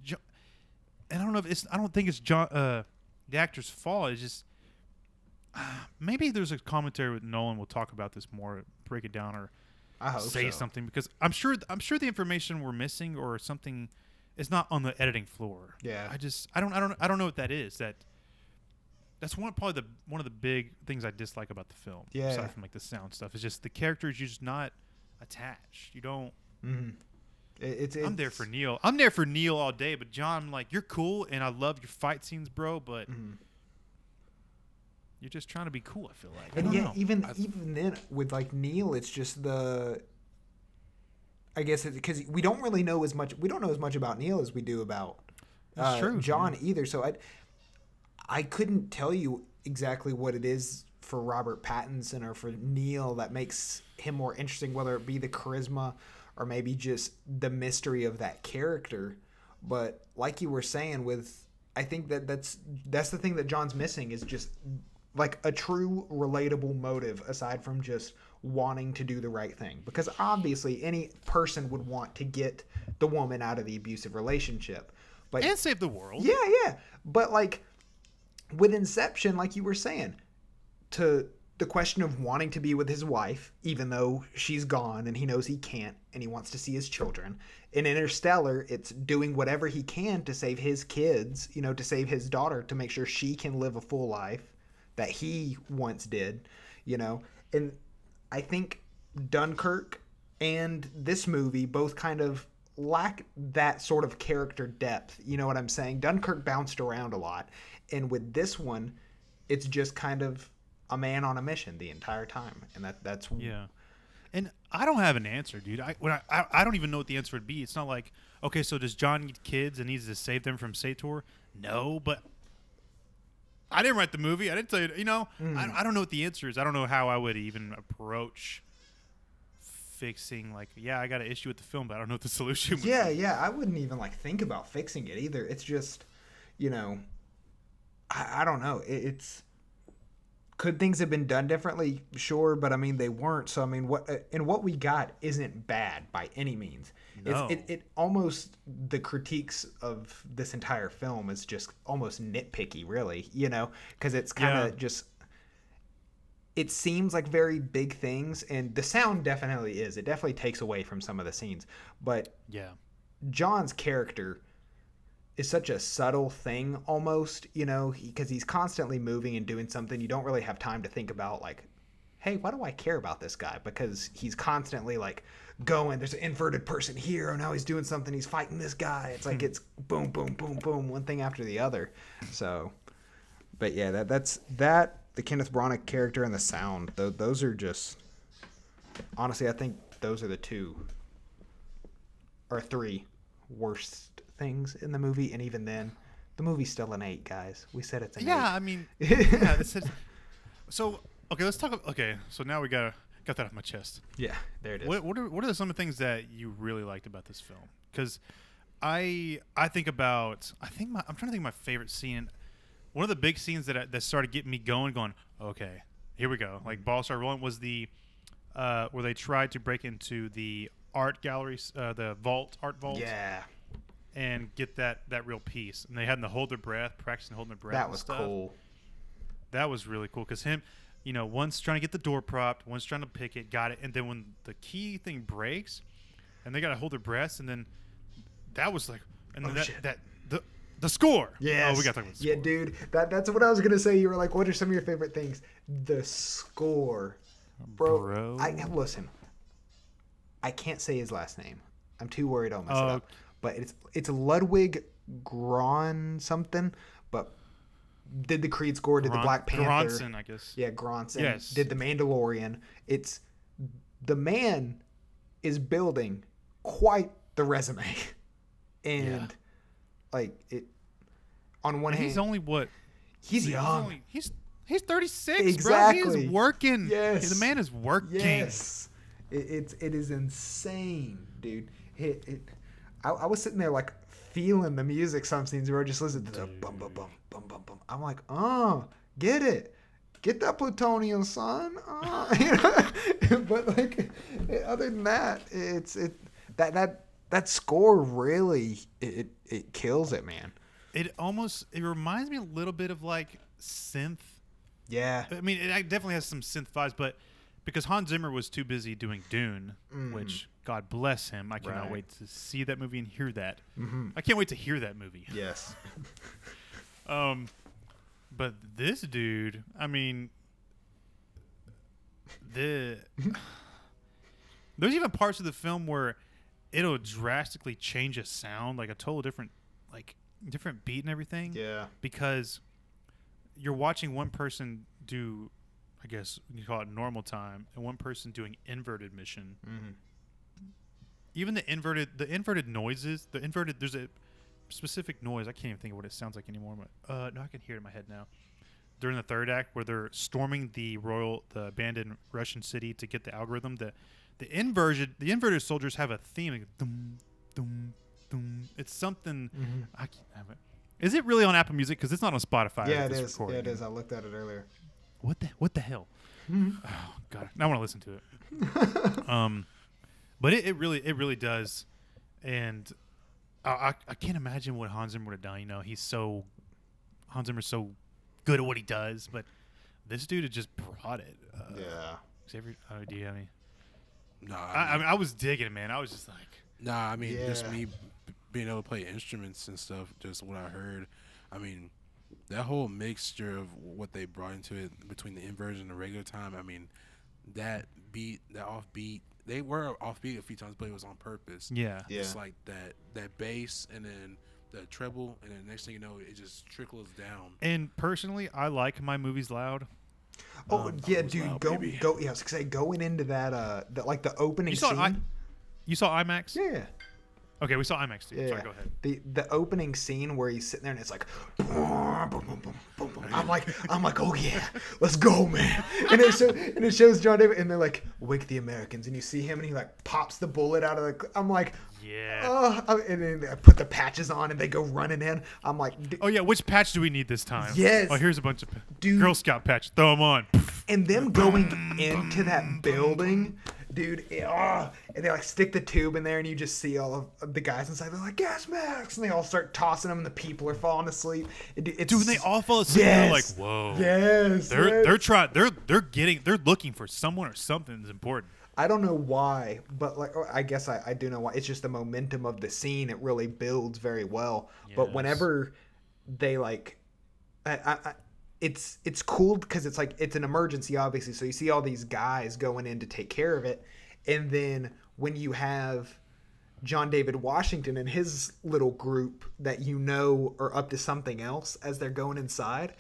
and I don't know if it's. I don't think it's John, uh, the actor's fault. It's just maybe there's a commentary with Nolan. We'll talk about this more, break it down, or say so. something because I'm sure I'm sure the information we're missing or something is not on the editing floor. Yeah. I just I don't I don't I don't know what that is. That that's one probably the one of the big things I dislike about the film. Yeah. Aside from like the sound stuff, is just the characters you're just not attached. You don't. Mm-hmm. It, it's, I'm there for Neil. I'm there for Neil all day. But John, I'm like you're cool and I love your fight scenes, bro. But Mhm. You're just trying to be cool. I feel like. I And yet, know. even I- even then, with like Neil, it's just the. I guess because we don't really know as much. We don't know as much about Neil as we do about uh, true, John either. So I, I couldn't tell you exactly what it is for Robert Pattinson or for Neil that makes him more interesting, whether it be the charisma or maybe just the mystery of that character. But like you were saying, with I think that that's that's the thing that John's missing is just like a true relatable motive aside from just wanting to do the right thing because obviously any person would want to get the woman out of the abusive relationship but and save the world. yeah, yeah. But like with Inception, like you were saying, to the question of wanting to be with his wife, even though she's gone and he knows he can't and he wants to see his children. In Interstellar, it's doing whatever he can to save his kids, you know, to save his daughter, to make sure she can live a full life that he once did, you know. And I think Dunkirk and this movie both kind of lack that sort of character depth. You know what I'm saying? Dunkirk bounced around a lot. And with this one, it's just kind of a man on a mission the entire time. And that that's Yeah. And I don't have an answer, dude. I, when I, I I don't even know what the answer would be. It's not like, okay, so does John need kids and needs to save them from Sator? No, but I didn't write the movie. I didn't tell you. You know, I, mm. I don't know what the answer is. I don't know how I would even approach fixing. Like, yeah, I got an issue with the film, but I don't know what the solution. would be. Yeah, yeah. I wouldn't even like think about fixing it either. It's just, you know, I, I don't know. It, it's could things have been done differently? Sure, but I mean they weren't. So I mean, what uh, and what we got isn't bad by any means. No. It's, it, it almost the critiques of this entire film is just almost nitpicky, really. You know, because it's kind of Yeah. just it seems like very big things and the sound definitely is it definitely takes away from some of the scenes but Yeah. john's character is such a subtle thing almost you know because he's constantly moving and doing something. You don't really have time to think about like hey why do i care about this guy? Because he's constantly like going there's an inverted person here Oh, now he's doing something he's fighting this guy. It's like hmm. it's boom boom boom boom one thing after the other. So but yeah, that that's that the Kenneth Branagh character and the sound. Th- those are just honestly, I think those are the two or three worst things in the movie. And even then, the movie's still an eight, guys. We said it's an Yeah, I mean, yeah. This is, so okay, let's talk. Okay, so now we got got that off my chest. Yeah, there it is. What what are what are some of the things that you really liked about this film? Because I I think about I think my I'm trying to think of my favorite scene. One of the big scenes that I, that started getting me going, going okay, here we go. Like ball started rolling was the uh, where they tried to break into the art galleries, uh, the vault, art vault, Yeah, and get that that real piece. And they had to hold their breath, practicing holding their breath. that was stuff cool. that was really cool because him, you know, one's trying to get the door propped, one's trying to pick it, got it, and then when the key thing breaks, and they got to hold their breaths, and then that was like, and oh, then Oh, that shit. that the the score. Yeah. Oh, we got to talk about the Yeah, score. dude. That that's what I was gonna say. You were like, "What are some of your favorite things?" The score, bro. Bro. I listen. I can't say his last name. I'm too worried I'll mess Oh. it up. But it's it's Ludwig Gron something. But did the Creed score? Did the Black Panther? Gronson, I guess. Yeah, Gronson. Yes. Did the Mandalorian? It's the man is building quite the resume, and Yeah. like it. on one And hand, he's only what? he's young. only- he's he's 36, bro. He Exactly. is working. Yes. The man is working. Yes, it, it's it is insane, dude. It, it I, I was sitting there like feeling the music. Some scenes where I just listened to the bum bum bum bum bum bum. I'm like, oh, get it, get that plutonium, son. Uh, you know? but like, other than that, it's it that that that score really it it, it kills it, man. It almost it reminds me a little bit of like synth. Yeah, I mean, it definitely has some synth vibes, but because Hans Zimmer was too busy doing Dune, which God bless him, I cannot. Right. wait to see that movie and hear that. I can't wait to hear that movie. yes, Um, but this dude, I mean, the there's even parts of the film where it'll drastically change a sound, like a total different, like different beat and everything. yeah, Because you're watching one person do, I guess you call it normal time, and one person doing inverted mission. Mhm. Even the inverted, the inverted noises, the inverted, there's a specific noise. I can't even think of what it sounds like anymore. But uh, no, I can hear it in my head now. During the third act, where they're storming the royal, the abandoned Russian city to get the algorithm, the the inverted, the inverted soldiers have a theme. Like, dum, dum, dum. It's something. I can't have it. Is it really on Apple Music? Because it's not on Spotify. yeah, it is. Yeah, it is. I looked at it earlier. What the what the hell? Oh god, now I want to listen to it. um, but it, it really it really does, and I, I I can't imagine what Hans Zimmer would have done. You know, he's so Hans Zimmer's so good at what he does, but this dude had just brought it. Uh, Yeah. Xavier, oh, do you have any? Nah, I, I mean, I was digging man. I was just like, Nah, I mean just me being able to play instruments and stuff. Just what I heard. I mean, that whole mixture of what they brought into it between the inversion and the regular time. I mean, that beat, that off beat. They were offbeat a few times, but it was on purpose. yeah, Yeah. It's like that that bass and then the treble, and then next thing you know, it just trickles down. And personally, I like my movies loud. Oh Um, yeah, dude, loud, go baby. go. Yeah, I was gonna say going into that uh, the, like the opening You saw scene. I, you saw IMAX? yeah, Okay, we saw IMAX too. yeah. Sorry, go ahead. The the opening scene where he's sitting there and it's like, boom, boom, boom, boom, boom, boom. I'm like, I'm like, oh yeah, let's go, man. And it shows and it shows John David and they're like, wake the Americans, and you see him and he like pops the bullet out of the. I'm like, Yeah. oh, and then they put the patches on and they go running in. I'm like, d- Oh yeah, which patch do we need this time? Yes. Oh, here's a bunch of Dude. Girl Scout patch. Throw them on. and them going into that building, dude. Oh, and they like stick the tube in there, and you just see all of the guys inside. They're like gas masks, and they all start tossing them, and the people are falling asleep. It, it's, Dude, they all fall asleep. and They're like, whoa. Yes, They're yes. they're trying. They're they're getting. They're looking for someone or something that's important. I don't know why, but like or I guess I, I do know why. It's just the momentum of the scene. It really builds very well. But whenever they like, I, I it's it's cool because it's like it's an emergency, obviously. So you see all these guys going in to take care of it, and then when you have John David Washington and his little group that you know are up to something else as they're going inside,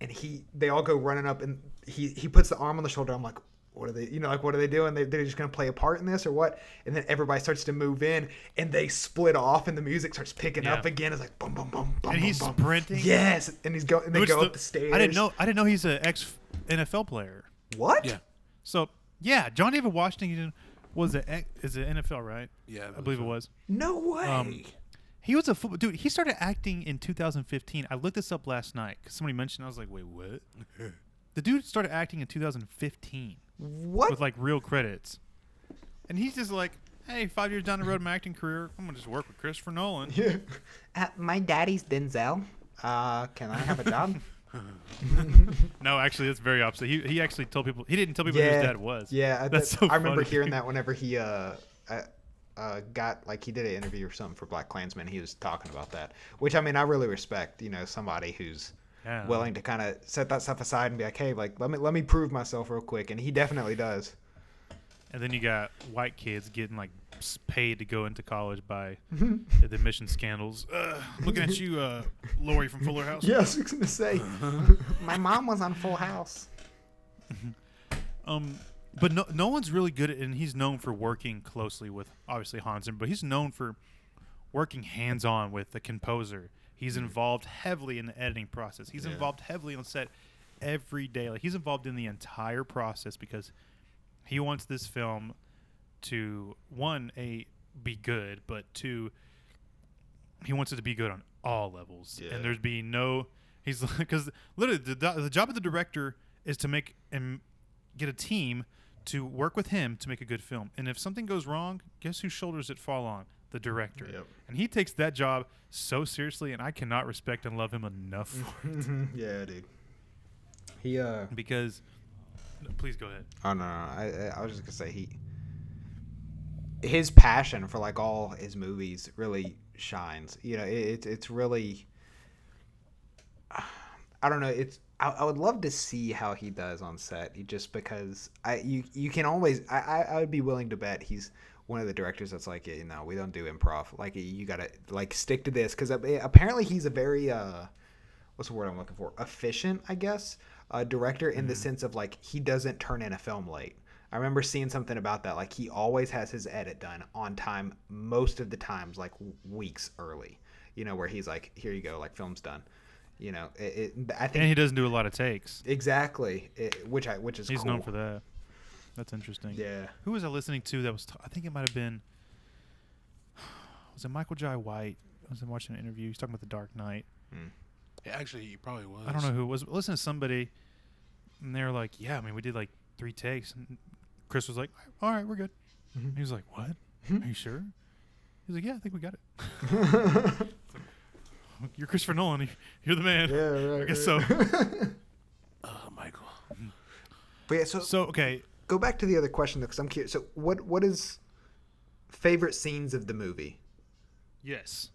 and he they all go running up and he he puts the arm on the shoulder. I'm like, what are they? You know, like what are they doing? They, they're just gonna play a part in this or what? And then everybody starts to move in and they split off and the music starts picking Yeah. up again. It's like boom, boom, boom, boom. And he's boom, boom. sprinting. Yes, and he's going and they Which go the- up the stairs. I didn't know. I didn't know he's an ex NFL player. what. Yeah, So yeah, John David Washington was a ex- is an NFL right? yeah, I believe it was. No way. Um, He was a football dude. He started acting in 2015. I looked this up last night because somebody mentioned. I was like, wait, what? the dude started acting in 2015 what? with like real credits, and he's just like, hey, five years down the road my acting career, I'm gonna just work with Christopher Nolan. Yeah. Uh, my daddy's Denzel. Uh, can I have a job? No, actually, that's very opposite. He he actually told people he didn't tell people who his dad was. Yeah, I- that's that- so I remember funny. hearing that whenever he uh, uh, uh, got like he did an interview or something for Black Klansman. He was talking about that, which I mean I really respect. You know, somebody who's Yeah. willing to kind of set that stuff aside and be like, hey, like let me let me prove myself real quick, and he definitely does. And then you got white kids getting like paid to go into college by the admission scandals. Uh, looking at you, uh, Lori from Fuller House. Yes, I was gonna say. My mom was on Full House. Um, but no, no one's really good at, and he's known for working closely with obviously Hansen, but he's known for working hands on with the composer. He's involved heavily in the editing process. He's Yeah. involved heavily on set every day. Like he's involved in the entire process because he wants this film to one a be good, but two he wants it to be good on all levels. Yeah. And there's be no he's because literally the, the job of the director is to make and get a team to work with him to make a good film. And if something goes wrong, guess whose shoulders it fall on? The director. Yep. And he takes that job so seriously, and I cannot respect and love him enough for it. yeah, dude. He uh because. no, please go ahead. Oh no, no, I I was just gonna say he his passion for like all his movies really shines. You know, it, it's it's really I don't know. It's I, I would love to see how he does on set. He- Just because I you you can always I I would be willing to bet he's one of the directors that's like you know we don't do improv like you gotta like stick to this because apparently he's a very uh what's the word I'm looking for? Efficient, I guess, uh, director in the sense of like he doesn't turn in a film late. I remember seeing something about that. Like he always has his edit done on time, most of the times, like weeks early. You know, where he's like, "Here you go, like film's done." You know, it, it, I think, And he doesn't do a lot of takes. exactly, it, which I which is He's cool. known for that. That's interesting. Yeah. Who was I listening to that was? T- I think it might have been. Was it Michael Jai White? I was watching an interview. He's talking about the Dark Knight. Yeah, actually, he probably was. I don't know who it was. Listen to somebody, and they were like, "Yeah, I mean, we did like three takes." And Chris was like, "All right, we're good." Mhm. He was like, "What? Are you sure?" He's like, "Yeah, I think we got it." You're Christopher Nolan. You're the man. right. I guess so. Uh, Michael. But yeah, so, So okay, go back to the other question though, because I'm curious. So what what is favorite scenes of the movie? yes.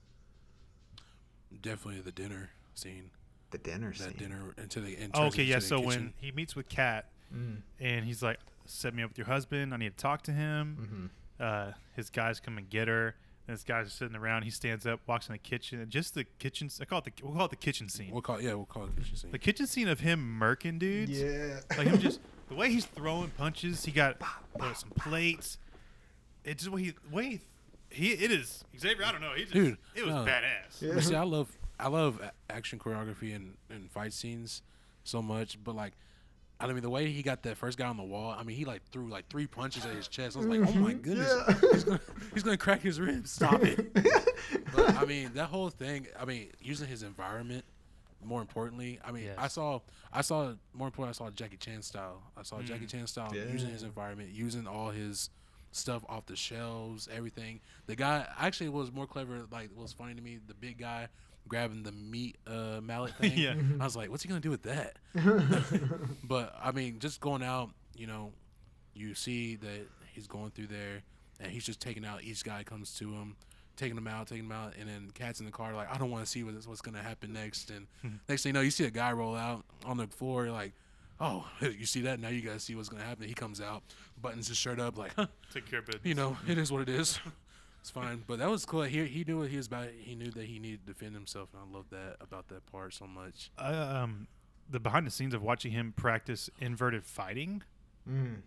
Definitely the dinner scene. The dinner scene? That scene. dinner into the entrance. Oh, okay, yeah. the So when he meets with Kat, Mm. and he's like, "Set me up with your husband. I need to talk to him." Mhm. Uh, his guys come and get her. And this guy's are sitting around. He stands up, walks in the kitchen, and just the kitchen. I call it the we'll call it the kitchen scene. we'll call yeah we'll call it the kitchen scene. The kitchen scene of him murking dudes. Yeah. Like him just the way he's throwing punches. He got uh, some plates. It's just the way he the way he, he it is Xavier. I don't know. He just Dude, it was no. badass. Yeah. See, I love I love action choreography and, and fight scenes so much, but like. I mean, the way he got that first guy on the wall, I mean, he like threw like three punches at his chest. I was like, oh my goodness, Yeah. he's, gonna, he's gonna crack his ribs. Stop it. but I mean, that whole thing. I mean, using his environment. More importantly, I mean, I saw, I saw more important. I saw Jackie Chan style. I saw Jackie Mm. Chan style Yeah. using his environment, using all his stuff off the shelves, everything. The guy actually was more clever. Like, was funny to me. The big guy grabbing the meat uh, mallet thing. Yeah. I was like, what's he gonna do with that? but I mean, just going out, you know, you see that he's going through there, and he's just taking out each guy comes to him, taking them out, taking them out, and then Kat's in the car like, I don't want to see what's what's gonna happen next. And next thing you know, you see a guy roll out on the floor, like, oh, you see that? Now you guys see what's gonna happen. He comes out, buttons his shirt up, like, huh, Take care of it. you know, it is what it is. It's fine, but that was cool. He he knew what he was about. He knew that he needed to defend himself, and I love that about that part so much. Uh, um, the behind the scenes of watching him practice inverted fighting. Mm.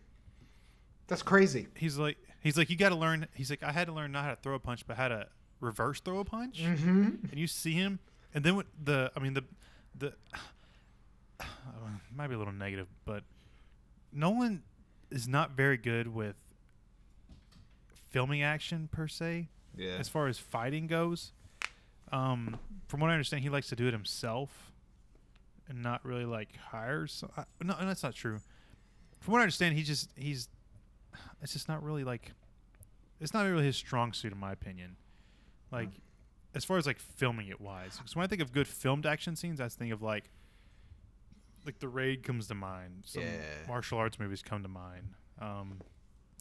That's crazy. He's like, he's like, you got to learn. He's like, I had to learn not how to throw a punch, but how to reverse throw a punch. Mm-hmm. And you see him, and then with the, I mean the, the, uh, might be a little negative, but Nolan is not very good with filming action per se. Yeah. as far as fighting goes. Um, from what I understand, he likes to do it himself, and not really like hires. I, no, that's not true. From what I understand, he just he's. It's just not really like. It's not really his strong suit, in my opinion. Like, as far as like filming it wise, because when I think of good filmed action scenes, I think of like. Like the raid comes to mind. Some Yeah. martial arts movies come to mind. Um,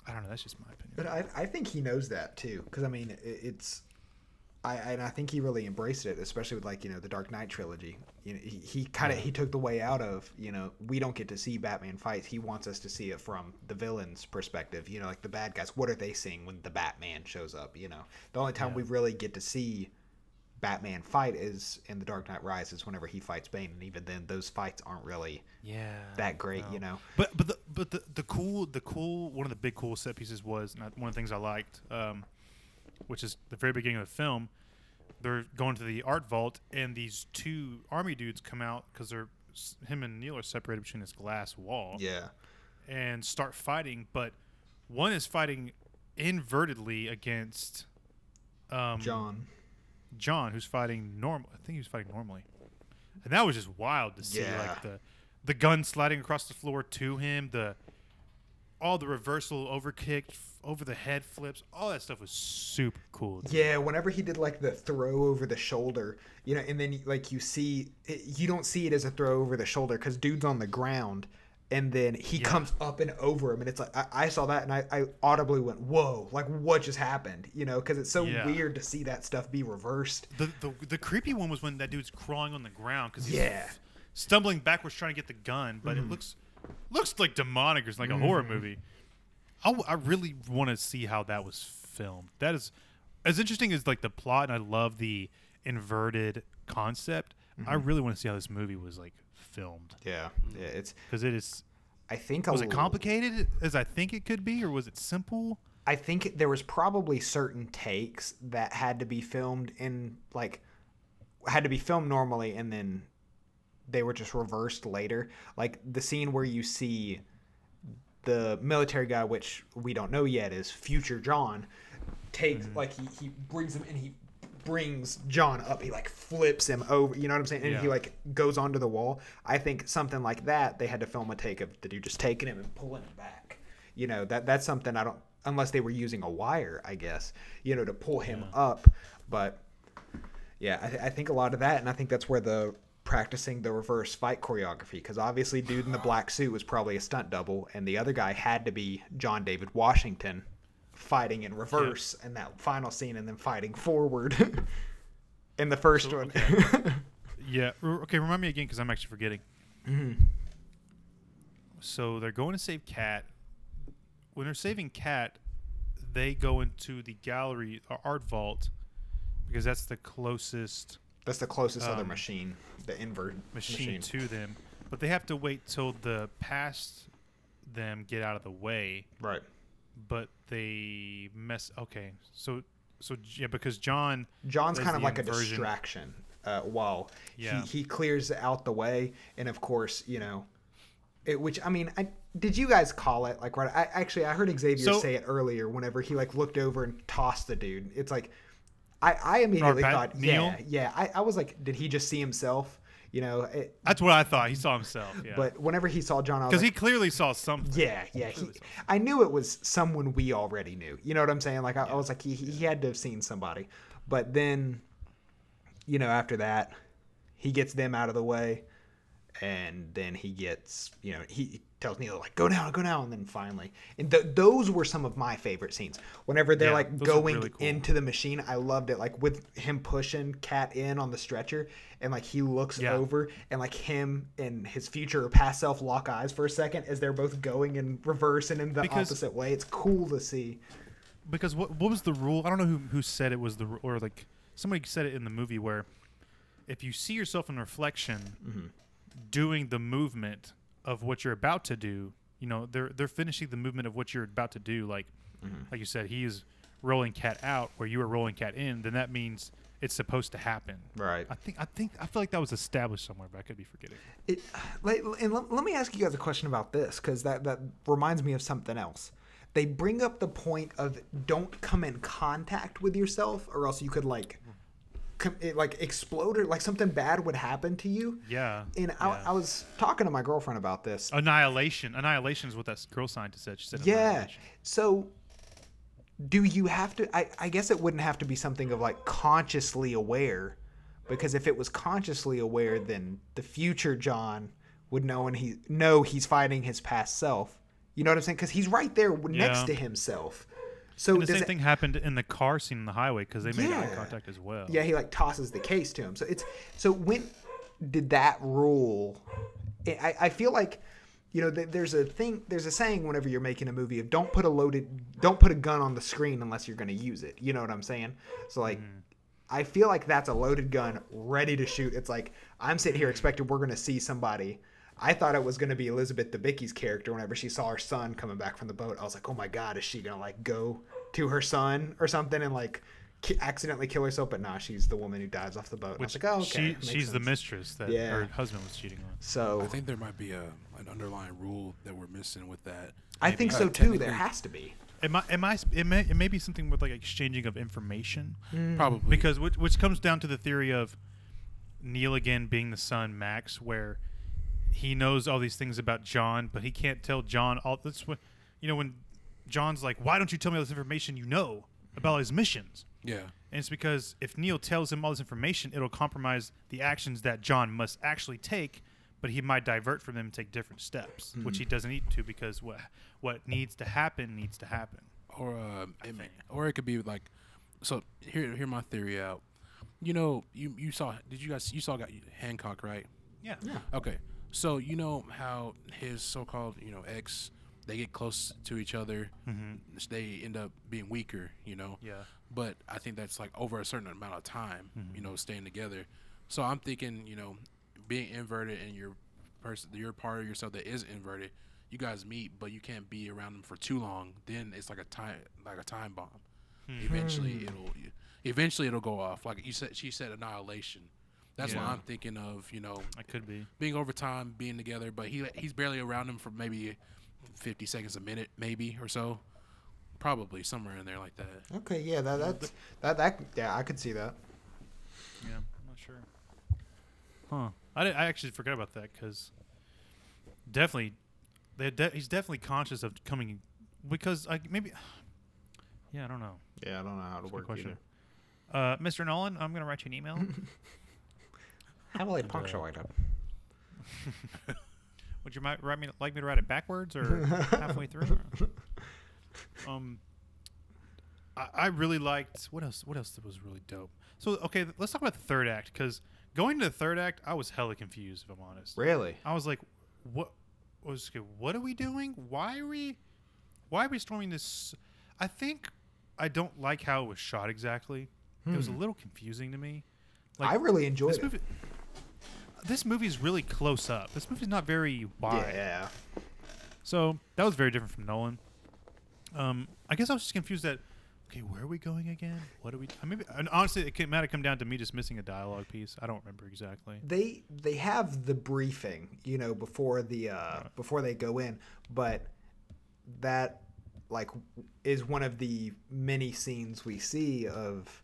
I don't know. That's just my opinion. But I, I think he knows that too, because I mean, it, it's, I and I think he really embraced it, especially with like you know the Dark Knight trilogy. You know, he, he kind of he took the way out of you know we don't get to see Batman fights. He wants us to see it from the villain's perspective. You know, like the bad guys. What are they seeing when the Batman shows up? You know, the only time Yeah. we really get to see Batman fight is in the Dark Knight Rises whenever he fights Bane, and even then those fights aren't really yeah, that great. no. You know. But but the but the, the cool the cool one of the big cool set pieces was and one of the things I liked, um, which is the very beginning of the film, they're going to the art vault, and these two army dudes come out because they're him and Neil are separated between this glass wall Yeah. and start fighting. But one is fighting invertedly against um, John. John, who's fighting normal. I think he was fighting normally, and that was just wild to see. Yeah. Like the the gun sliding across the floor to him, the all the reversal overkick, over the head flips, all that stuff was super cool. dude. Yeah, whenever he did like the throw over the shoulder, you know, and then like you see, you don't see it as a throw over the shoulder because dude's on the ground, and then he comes up and over him, and it's like I, I saw that and I, I audibly went, "Whoa!" Like what just happened? You know, because it's so Yeah. weird to see that stuff be reversed. The, the the creepy one was when that dude's crawling on the ground because Yeah. stumbling backwards trying to get the gun, but it mm-hmm. looks looks like demonic or like a mm-hmm. horror movie. I, w- I really want to see how that was filmed. That is as interesting as like the plot, and I love the inverted concept. I mm-hmm. really want to see how this movie was like filmed Yeah, yeah. It's because it is. I think a Was it complicated as I think it could be, or was it simple? I think there was probably certain takes that had to be filmed in like had to be filmed normally and then they were just reversed later. Like the scene where you see the military guy, which we don't know yet is future John, Takes Mm-hmm. like he, he brings him and he brings John up. He like flips him over. You know what I'm saying? And he like goes onto the wall. I think something like that. They had to film a take of the dude just taking him and pulling him back. You know that that's something I don't unless they were using a wire, I guess. You know to pull him up. But yeah, I, th- I think a lot of that, and I think that's where the practicing the reverse fight choreography, because obviously, dude in the black suit was probably a stunt double, and the other guy had to be John David Washington fighting in reverse in that final scene, and then fighting forward in the first So, one. Yeah. r- Okay. Remind me again because I'm actually forgetting. Mm-hmm. So they're going to save Kat. When they're saving Kat, they go into the gallery or art vault because that's the closest that's the closest other Um, machine, the invert machine, to them. But they have to wait till the past them get out of the way. Right. But they mess. Okay. So so yeah, because John. John's kind of like a distraction uh, while Yeah. he, he clears out the way. And of course, you know, it, which I mean, I, did you guys call it like right? I actually I heard Xavier So- say it earlier. Whenever he like looked over and tossed the dude, it's like I I immediately Pat- thought Neil? yeah yeah. I, I was like, did he just see himself? You know, it, That's what I thought. He saw himself. Yeah. but whenever he saw John, because like, he clearly saw something. yeah, yeah. He, I knew it was someone we already knew. You know what I'm saying? Like I, I was like, he, he had to have seen somebody. But then, you know, after that, he gets them out of the way, and then he gets, you know, he tells Neil like, "Go now, go now, and then finally, and th- those were some of my favorite scenes. Whenever they're Yeah, like going really cool. into the machine, I loved it. Like with him pushing Kat in on the stretcher, and like he looks Yeah. over, and like him and his future or past self lock eyes for a second as they're both going in reverse and in the Because- opposite way. It's cool to see. because what what was the rule? I don't know who who said it was the or like somebody said it in the movie where if you see yourself in reflection Mm-hmm. doing the movement of what you're about to do, you know they're they're finishing the movement of what you're about to do. Like Mm-hmm. like you said, he is rolling Kat out where you are rolling Kat in. Then that means it's supposed to happen. Right. I think I think I feel like that was established somewhere, but I could be forgetting. It, like, and let, let me ask you guys a question about this because that, that reminds me of something else. They bring up the point of don't come in contact with yourself, or else you could like, com- it, like explode or like something bad would happen to you. Yeah. And I, yeah. I was talking to my girlfriend about this. annihilation. Annihilation is what that girl scientist said. She said Yeah. So, do you have to? I, I guess it wouldn't have to be something of like consciously aware, because if it was consciously aware, then the future John would know and he know he's fighting his past self. You know what I'm saying? Because he's right there next Yeah. to himself. So And the same it- thing happened in the car scene in the highway because they made eye contact as well. Yeah, he like tosses the case to him. So it's so when did that rule? I, I feel like you know th- there's a thing there's a saying whenever you're making a movie of don't put a loaded don't put a gun on the screen unless you're going to use it. You know what I'm saying? So like. Mm-hmm. I feel like that's a loaded gun ready to shoot. It's like I'm sitting here expecting we're going to see somebody. I thought it was going to be Elizabeth Debicki's character whenever she saw her son coming back from the boat. I was like, "Oh my god, is she going to like go to her son or something and like ki- accidentally kill herself, but nah, she's the woman who dives off the boat. And I was like, oh, okay. she makes she's the mistress that Yeah. her husband was cheating on. So I think there might be a an underlying rule that we're missing with that. I think so too. There has to be. It might, it might, it may, it may be something with like exchanging of information, mm. Probably because which, which comes down to the theory of Neil again being the son Max, where he knows all these things about John, but he can't tell John all. That's what you know when John's like, "Why don't you tell me all this information you know about his missions?" yeah. And it's because if Neil tells him all this information, it'll compromise the actions that John must actually take, but he might divert from them and take different steps, which he doesn't need to because what what needs to happen needs to happen. or uh, it may, or it could be like so here hear my theory out you know you you saw did you guys you saw got hancock right Yeah. Yeah. okay so you know how his so-called you know ex they get close to each other Mhm. they end up being weaker you know Yeah. but i think that's like over a certain amount of time Mm-hmm. you know staying together so i'm thinking you know being inverted and your person your part of yourself that is inverted you guys meet but you can't be around them for too long then it's like a time like a time bomb eventually it'll eventually it'll go off like you said she said annihilation that's what i'm thinking of you know I could be. being over time being together but he he's barely around him for maybe 50 seconds a minute maybe or so probably somewhere in there like that Okay, yeah, that that's that that yeah, I could see that. Yeah, I'm not sure. Huh. I, did, I actually forgot about that because definitely, they de- he's definitely conscious of coming because I maybe. Yeah, I don't know. Yeah, I don't know how to That's work question. either. Uh, Mr. Nolan, I'm gonna write you an email. How will I uh, punctuate it? Would you might write me like me to write it backwards or halfway through? um, I, I really liked what else? What else was really dope? So okay, let's talk about the third act because going to the third act, I was hella confused. If I'm honest, Really? I was like, what was okay, what are we doing? Why are we why are we storming this I think I don't like how it was shot exactly. It was a little confusing to me. Like I really enjoyed this it. movie this movie is really close up. This movie's not very wide. Yeah. So that was very different from Nolan. Um, I guess I was just confused that okay, where are we going again? What are we? I maybe and honestly, it might have come down to me just missing a dialogue piece. I don't remember exactly. They they have the briefing, you know, before the uh before they go in, but that like is one of the many scenes we see of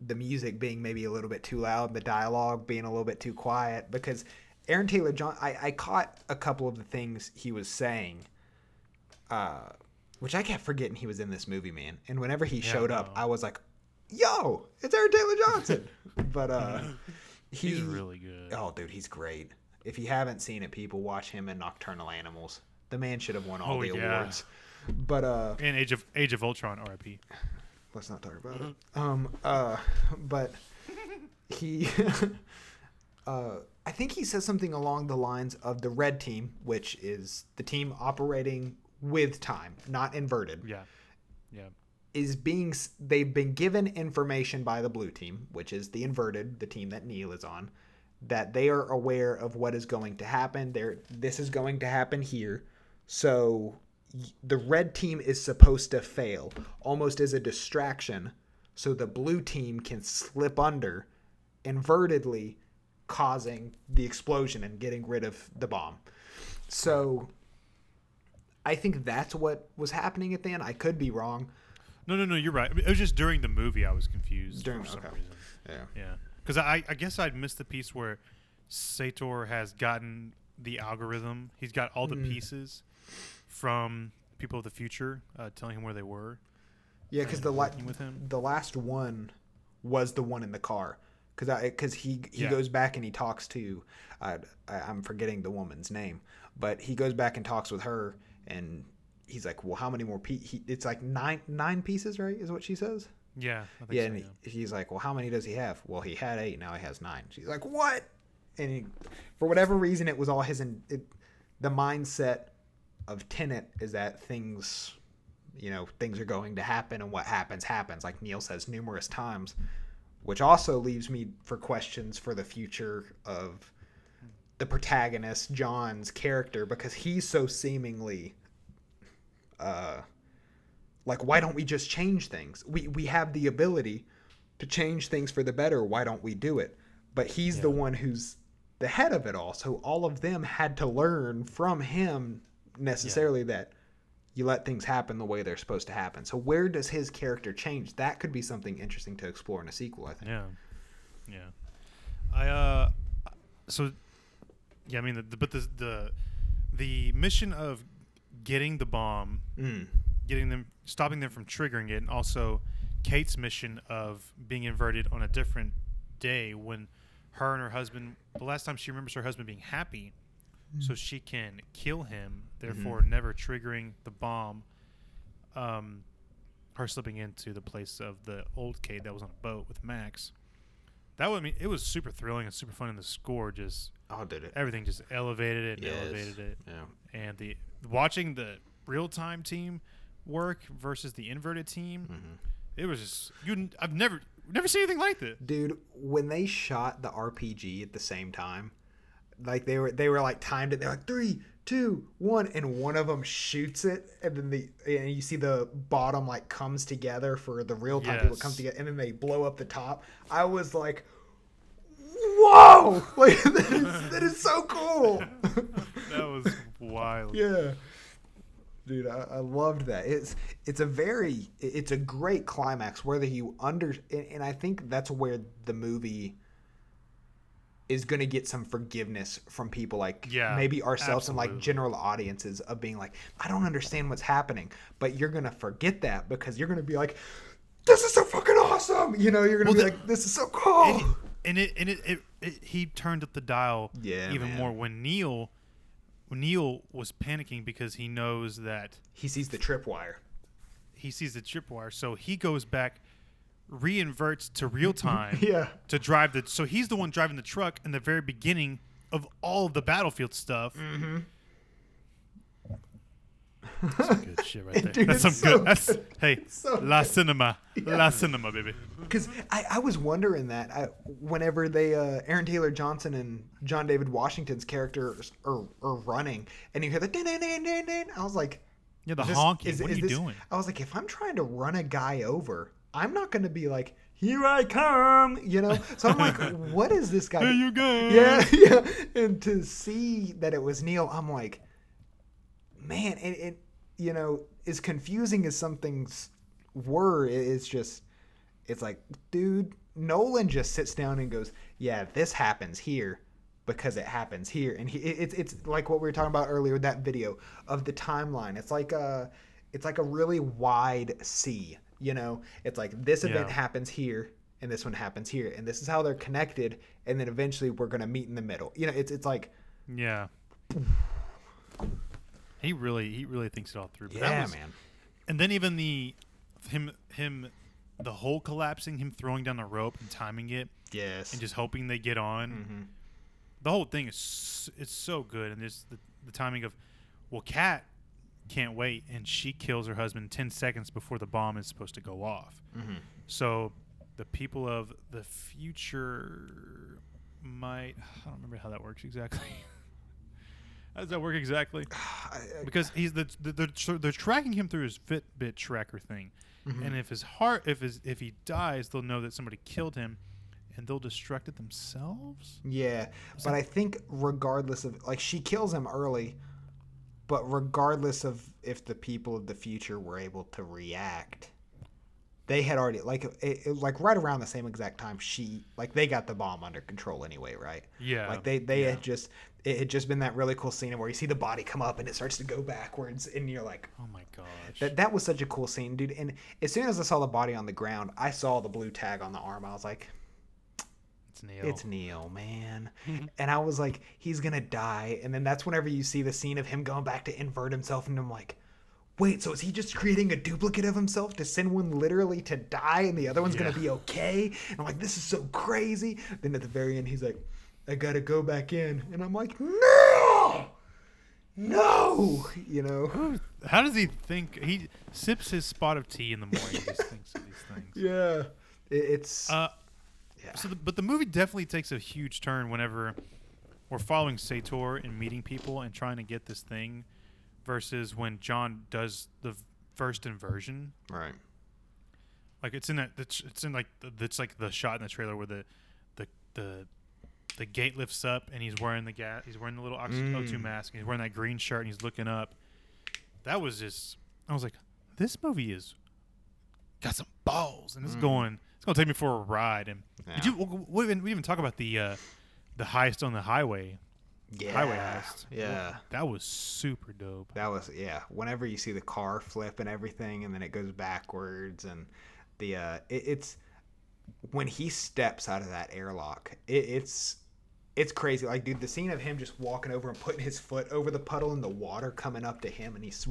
the music being maybe a little bit too loud, the dialogue being a little bit too quiet because Aaron Taylor John I, I caught a couple of the things he was saying uh which I kept forgetting he was in this movie, man. And whenever he showed up, no. I was like, "Yo, it's Aaron Taylor Johnson." but uh he, He's really good. Oh, dude, he's great. If you haven't seen it, people watch him in Nocturnal Animals. The man should have won all Oh, the yeah. awards. But uh And Age of Age of Ultron, R.I.P. let's not talk about it. Um uh but he uh I think he says something along the lines of the red team, which is the team operating with time, not inverted. Yeah, yeah, is being they've been given information by the blue team, which is the inverted, the team that Neil is on, that they are aware of what is going to happen. There, this is going to happen here. So the red team is supposed to fail, almost as a distraction, so the blue team can slip under, invertedly, causing the explosion and getting rid of the bomb. So. I think that's what was happening at the end. I could be wrong. No, no, no. You're right. I mean, it was just during the movie I was confused During- for some okay. reason. Yeah. Yeah, because I, I guess I'd missed the piece where Sator has gotten the algorithm. He's got all the Mm. pieces from people of the future uh, telling him where they were. Yeah, because the la- with him. the last one was the one in the car. Because because he he Yeah. goes back and he talks to, uh, I, I'm forgetting the woman's name, but he goes back and talks with her, and he's like, well, how many more pe He, it's like nine nine pieces, right? Is what she says. Yeah, Yeah, so, and he, he's like, well, how many does he have? Well, he had eight. Now he has nine. She's like, what? And he, for whatever reason, it was all his. In, it, the mindset of Tenet is that things, you know, things are going to happen, and what happens happens. Like Neil says numerous times, which also leaves me for questions for the future of the protagonist John's character because he's so seemingly uh like why don't we just change things? We we have the ability to change things for the better. Why don't we do it? But he's the one who's the head of it all. So all of them had to learn from him necessarily that you let things happen the way they're supposed to happen. So where does his character change? That could be something interesting to explore in a sequel, I think. Yeah, yeah. I uh, so yeah. I mean, the, the, but the the the mission of getting the bomb, Mm. getting them, stopping them from triggering it, and also Kate's mission of being inverted on a different day when her and her husband. The last time she remembers her husband being happy, so she can kill him, therefore never triggering the bomb. Um, her slipping into the place of the old Kate that was on a boat with Max. That would mean it was super thrilling and super fun, and the score just Oh, did it? everything just elevated it and Yes. elevated it. Yeah. And the watching the real time team work versus the inverted team, Mm-hmm. it was just you. I've never never seen anything like that. Dude, when they shot the RPG at the same time, like they were they were like timed it. They're like three, two, one, and one of them shoots it, and then the and you see the bottom like comes together for the real time people Yes. come together, and then they blow up the top. I was like, whoa! Like that is, that is so cool. That was wild. yeah. Dude, I, I loved that. It's it's a very it's a great climax whether you under and, and I think that's where the movie is going to get some forgiveness from people like Yeah, maybe ourselves and like general audiences of being like I don't understand what's happening, but you're going to forget that because you're going to be like this is so fucking awesome. You know, you're going to Well, be the- like this is so cool. And, and it and it, it, it he turned up the dial Yeah, even man. more when Neil when Neil was panicking because he knows that he sees the tripwire. he sees the tripwire, so he goes back, reinverts to real time Yeah. to drive the. So he's the one driving the truck in the very beginning of all of the battlefield stuff. Mm-hmm. That's some good shit right there. Dude, that's some so good. That's good. hey, so la good. cinema, la cinema, baby. Because I, I was wondering that I, whenever they uh, Aaron Taylor Johnson and John David Washington's characters are, are running, and you hear the din din din din din, I was like, Yeah, the honking. is- what are is you this- doing? I was like, if I'm trying to run a guy over, I'm not going to be like, here I come, you know. So I'm like, what is this guy? Here you go. Yeah, yeah. And to see that it was Neil, I'm like, man, it, it you know, as confusing as some things were, it's just, it's like, dude, Nolan just sits down and goes, yeah, this happens here because it happens here, and he, it, it's it's like what we were talking about earlier with that video of the timeline. It's like a, it's like a really wide sea. You know, it's like this event Yeah. happens here and this one happens here and this is how they're connected and then eventually we're gonna meet in the middle you know it's it's like Yeah. He really, he really thinks it all through. But yeah that was, man And then even the him him the hole collapsing, him throwing down the rope and timing it, yes and just hoping they get on. Mm-hmm. The whole thing is it's so good, and there's the, the timing of, well, Kat can't wait, and she kills her husband ten seconds before the bomb is supposed to go off. Mm-hmm. So the people of the future might I don't remember how that works exactly. how does that work exactly? because he's the, the they're, tr- they're tracking him through his Fitbit tracker thing, Mm-hmm. and if his heart if his if he dies, they'll know that somebody killed him, and they'll destruct it themselves. yeah but i think regardless of like she kills him early but regardless of if the people of the future were able to react they had already like it, it- like right around the same exact time she like they got the bomb under control anyway right Yeah, like they they yeah. had just it had just been that really cool scene where you see the body come up and it starts to go backwards and you're like Oh my gosh. That that was such a cool scene, dude. And as soon as I saw the body on the ground, I saw the blue tag on the arm. I was like, it's Neil. "It's Neil, man." and I was like, "He's gonna die." And then that's whenever you see the scene of him going back to invert himself, and I'm like, "Wait, so is he just creating a duplicate of himself to send one literally to die, and the other one's gonna be okay?" And I'm like, "This is so crazy." Then at the very end, he's like, "I gotta go back in," and I'm like, "No." No, you know. How does he think? He sips his spot of tea in the morning. and just thinks of these things. Yeah, it's Uh, Yeah. So, the, but the movie definitely takes a huge turn whenever we're following Sator and meeting people and trying to get this thing, versus when John does the first inversion. Right. Like it's in that. It's, it's in like the, it's like the shot in the trailer where the the the the gate lifts up and he's wearing the gas. He's wearing the little oxy- O2 Mm. mask. And he's wearing that green shirt and he's looking up. That was just. I was like, this movie is got some balls and it's Mm. going. Gonna take me for a ride. And did Yeah. you? We didn't, we even talk about the uh, the heist on the highway. Yeah. Highway heist. Yeah. That was super dope. That was yeah. Whenever you see the car flip and everything, and then it goes backwards, and the uh, it, it's when he steps out of that airlock, it, it's it's crazy. Like, dude, the scene of him just walking over and putting his foot over the puddle and the water coming up to him, and he's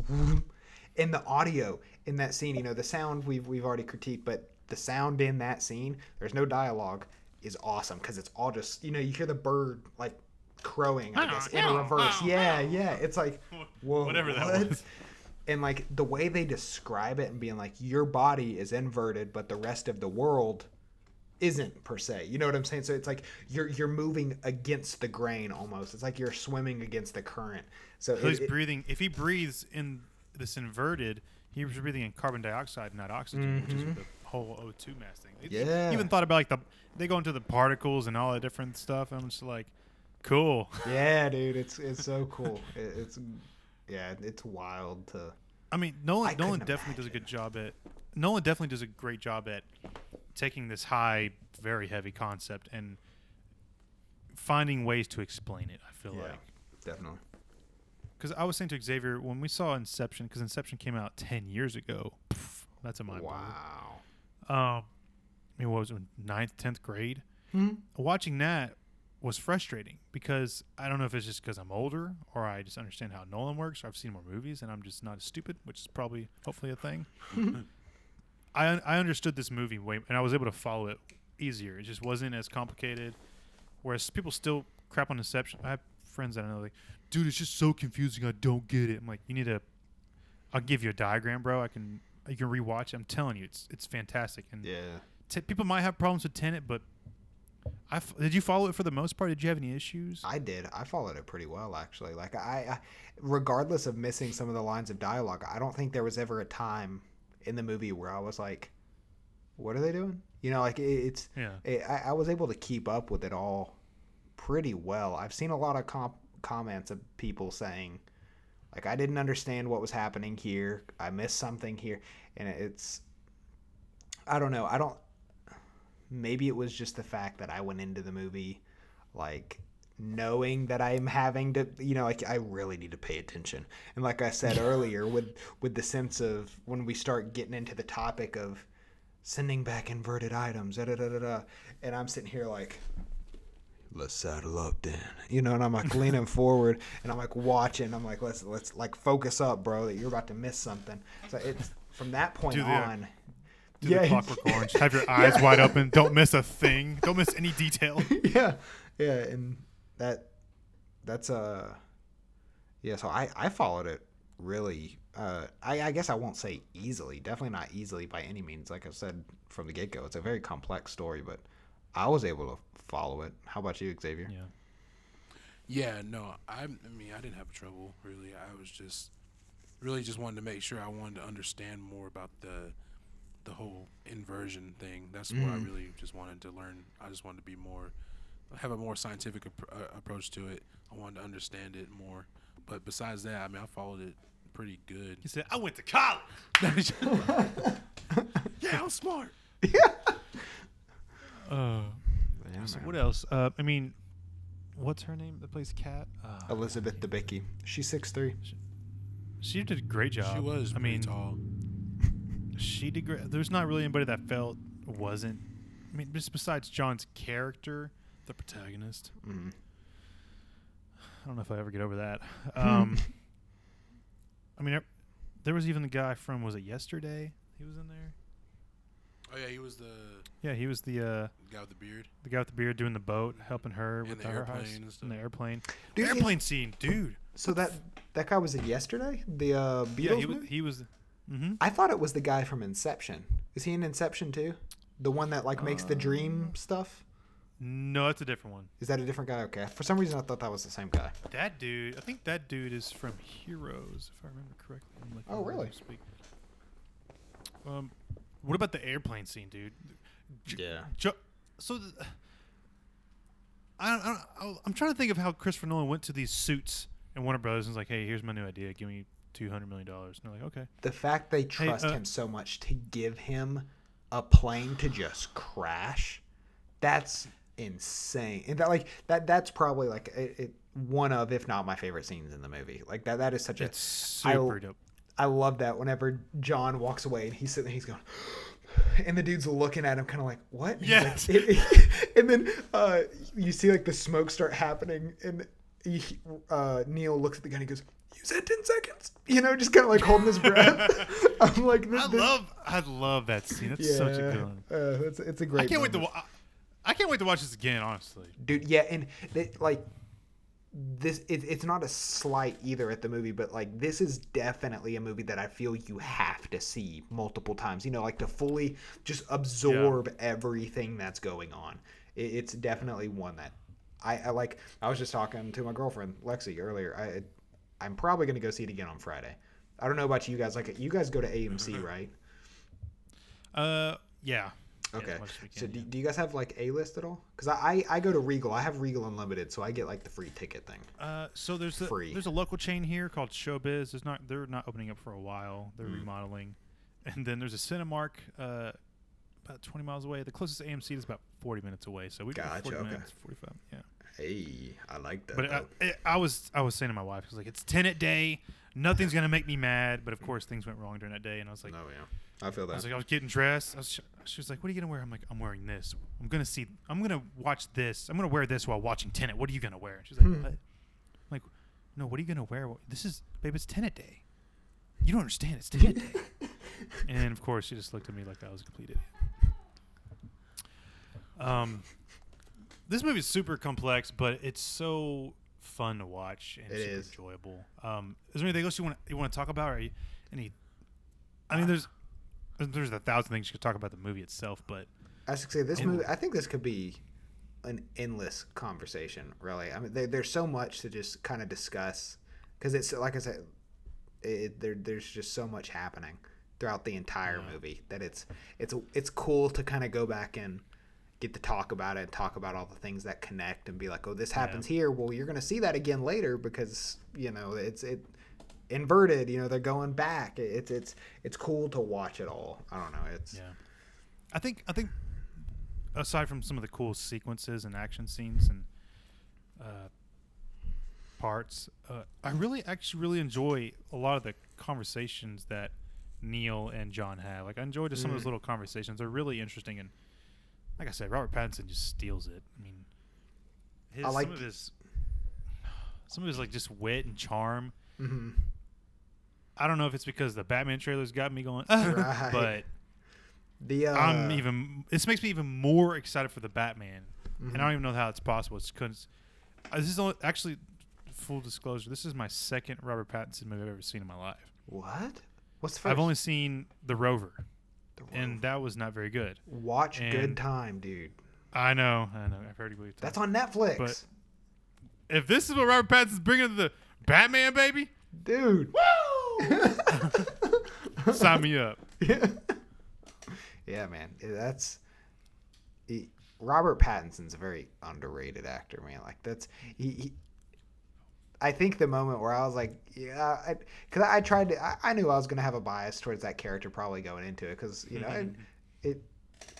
in the audio in that scene. You know, the sound we've we've already critiqued, but the sound in that scene, there's no dialogue, is awesome because it's all just you know you hear the bird like crowing, I guess, in a reverse. Yeah, yeah. It's like whoa, Whatever that what? was. and like the way they describe it and being like your body is inverted but the rest of the world isn't per se you know what i'm saying so it's like you're you're moving against the grain almost it's like you're swimming against the current so So he's it, it- breathing. If he breathes in this inverted, he was breathing in carbon dioxide, not oxygen, which is mm-hmm. what the whole O2 mask thing. They. Yeah. Even thought about like the they go into the particles and all that different stuff. And I'm just like, cool. yeah dude it's it's so cool it, it's yeah it's wild to I mean, Nolan I Nolan definitely does a good job at Nolan definitely does a great job at taking this high, very heavy concept and finding ways to explain it. I feel yeah like definitely because I was saying to Xavier when we saw Inception, because Inception came out ten years ago. pff, that's a mind wow Um, I mean, what was it, ninth, tenth grade? Hmm? Watching that was frustrating because I don't know if it's just because I'm older or I just understand how Nolan works or I've seen more movies and I'm just not as stupid, which is probably hopefully a thing. I I understood this movie way and I was able to follow it easier. It just wasn't as complicated. Whereas people still crap on Inception. I have friends that I know like, dude, it's just so confusing. I don't get it. I'm like, you need to. I'll give you a diagram, bro. I can. You can rewatch. it. I'm telling you, it's it's fantastic. And yeah t- people might have problems with Tenet, but I f- did you follow it for the most part? Did you have any issues? I did. I followed it pretty well, actually. Like I, I, regardless of missing some of the lines of dialogue, I don't think there was ever a time in the movie where I was like, "What are they doing?" You know, like it, it's. yeah. It, I, I was able to keep up with it all pretty well. I've seen a lot of comp- comments of people saying, like, I didn't understand what was happening here. I missed something here, and it's. I don't know. I don't. Maybe it was just the fact that I went into the movie, like knowing that I'm having to, you know, like I really need to pay attention. And like I said earlier, with with the sense of when we start getting into the topic of sending back inverted items, da da da da, da and I'm sitting here like, let's saddle up then, you know, and I'm like leaning forward and I'm like watching. I'm like, let's let's like focus up, bro, that you're about to miss something. So it's from that point Do the- on. Do the yeah. Clockwork Orange. Have your eyes wide open. Don't miss a thing. Don't miss any detail. yeah, yeah, and that that's uh yeah. So I I followed it really. Uh, I I guess I won't say easily. Definitely not easily by any means. Like I said from the get go, it's a very complex story, but I was able to follow it. How about you, Xavier? Yeah. Yeah, no, I, I mean, I didn't have trouble really. I was just really just wanted to make sure I wanted to understand more about the the whole inversion thing. That's what I Mhm. really just wanted to learn. I just wanted to be more have a more scientific appro- uh, approach to it. I wanted to understand it more. But besides that, I mean, I followed it pretty good. He said, "I went to college." yeah, I'm smart. Uh, Yeah, so man. what else? Uh, I mean, what's her name that plays Kat? Uh, Elizabeth Debicki. She's six three. she did a great job. She was I mean, tall. she did great. There's not really anybody that felt wasn't. I mean, just besides John's character, the protagonist. Mm. I don't know if I ever get over that. Um, I mean, er- there was even the guy from was it yesterday? He was in there. Oh yeah, he was the Yeah, he was the uh, guy with the beard. the guy with the beard doing the boat, helping her And with the her airplane house and stuff. and the airplane. Dude, airplane scene, dude. So that that guy was in yesterday. The uh, Beatles Yeah, he was. He was. Mm-hmm. I thought it was the guy from Inception. Is he in Inception too? The one that like makes the dream Uh, stuff? No, that's a different one. Is that a different guy? Okay. For some reason I thought that was the same guy. That dude, I think that dude is from Heroes, if I remember correctly. I'm looking Oh, at it as really? speak. Um, what about the airplane scene, dude? J- Yeah. Jo- so, th- I, I, I, I'm trying to think of how Christopher Nolan went to these suits and Warner Brothers and was like, "Hey, here's my new idea. Give me two hundred million dollars." And they're like, "Okay." The fact they trust uh, him so much to give him a plane to just crash, that's insane. And that like that that's probably like it, it, one of, if not my favorite scenes in the movie. Like that that is such It's a I- super dope. I love that whenever John walks away and he's sitting there, he's going, and the dude's looking at him, kind of like, "What?" And Yes. like- and then uh, you see like the smoke start happening, and he, uh, Neil looks at the gun, and he goes, "You said ten seconds," you know, just kind of like holding his breath. I'm like, this, I this- love, I love that scene. It's such a good one. Uh, it's, it's a great. I can't wait to. moment. Wa- I can't wait to watch this again. Honestly, dude. Yeah, and they, like this, it, it's not a slight either at the movie, but like this is definitely a movie that I feel you have to see multiple times. You know, like to fully just absorb everything that's going on. It, it's definitely one that I, I like. I was just talking to my girlfriend Lexi earlier. I, I'm probably gonna go see it again on Friday. I don't know about you guys. Like, you guys go to AMC, right? uh, yeah. Okay. as much as we so can, do, yeah. do you guys have like A list at all? Because I, I I go to Regal. I have Regal Unlimited, so I get like the free ticket thing. Uh, so there's a, Free. there's a local chain here called Showbiz. There's not they're not opening up for a while. They're Mm. remodeling, and then there's a Cinemark uh, about 20 miles away. The closest AMC is about 40 minutes away. So we go Gotcha, 40 okay. minutes, 45. Yeah. Hey, I like that. But I, I, I was I was saying to my wife, I was like, it's Tenet day. Nothing's gonna make me mad. But of course, things went wrong during that day, and I was like, no, yeah, I feel that. I that. was like, I was getting dressed. I was, she was like, "What are you gonna wear?" I'm like, "I'm wearing this. I'm gonna see. I'm gonna watch this. I'm gonna wear this while watching Tenet. What are you gonna wear?" And she's like, Hmm. "What?" I'm like, "No. What are you gonna wear? This is, babe. It's Tenet day. You don't understand. It's Tenet day." and of course, she just looked at me like I was a complete idiot. Um, this movie is super complex, but it's so fun to watch and It super is. enjoyable. Um, is there anything else you want you want to talk about, or any? I mean, there's there's a thousand things you could talk about the movie itself, but I was say this movie. I think this could be an endless conversation. Really, I mean, there, there's so much to just kind of discuss because it's like I said, it, there there's just so much happening throughout the entire Yeah. movie that it's it's it's cool to kind of go back and get to talk about it and talk about all the things that connect and be like, oh, this happens here. Well, you're gonna see that again later because you know it's it inverted. You know, they're going back. It's it's it's cool to watch it all. I don't know. It's yeah, I think I think aside from some of the cool sequences and action scenes and uh, parts, uh, I really actually really enjoy a lot of the conversations that Neil and John have. Like I enjoyed just some of those Mhm. little conversations. They're really interesting and. Like I said, Robert Pattinson just steals it. I mean, his, I like- some of his, some of his like just wit and charm. hmm I don't know if it's because the Batman trailers got me going, Right. but the uh, I'm even. This makes me even more excited for the Batman, and mhm. I don't even know how it's possible. It's because uh, this is only, actually full disclosure. This is my second Robert Pattinson movie I've ever seen in my life. What? What's the 1st I've only seen The Rover, The and that was not very good. watch Good Time, dude. I know, I know. I've heard you believe That's on Netflix, But- If this is what Robert Pattinson's bringing to the Batman, baby, dude. sign me up. yeah, man. That's he, Robert Pattinson's a very underrated actor, man. Like that's he. he I think the moment where I was like, yeah, because I, I tried to, I, I knew I was gonna have a bias towards that character probably going into it, because you know, it, it.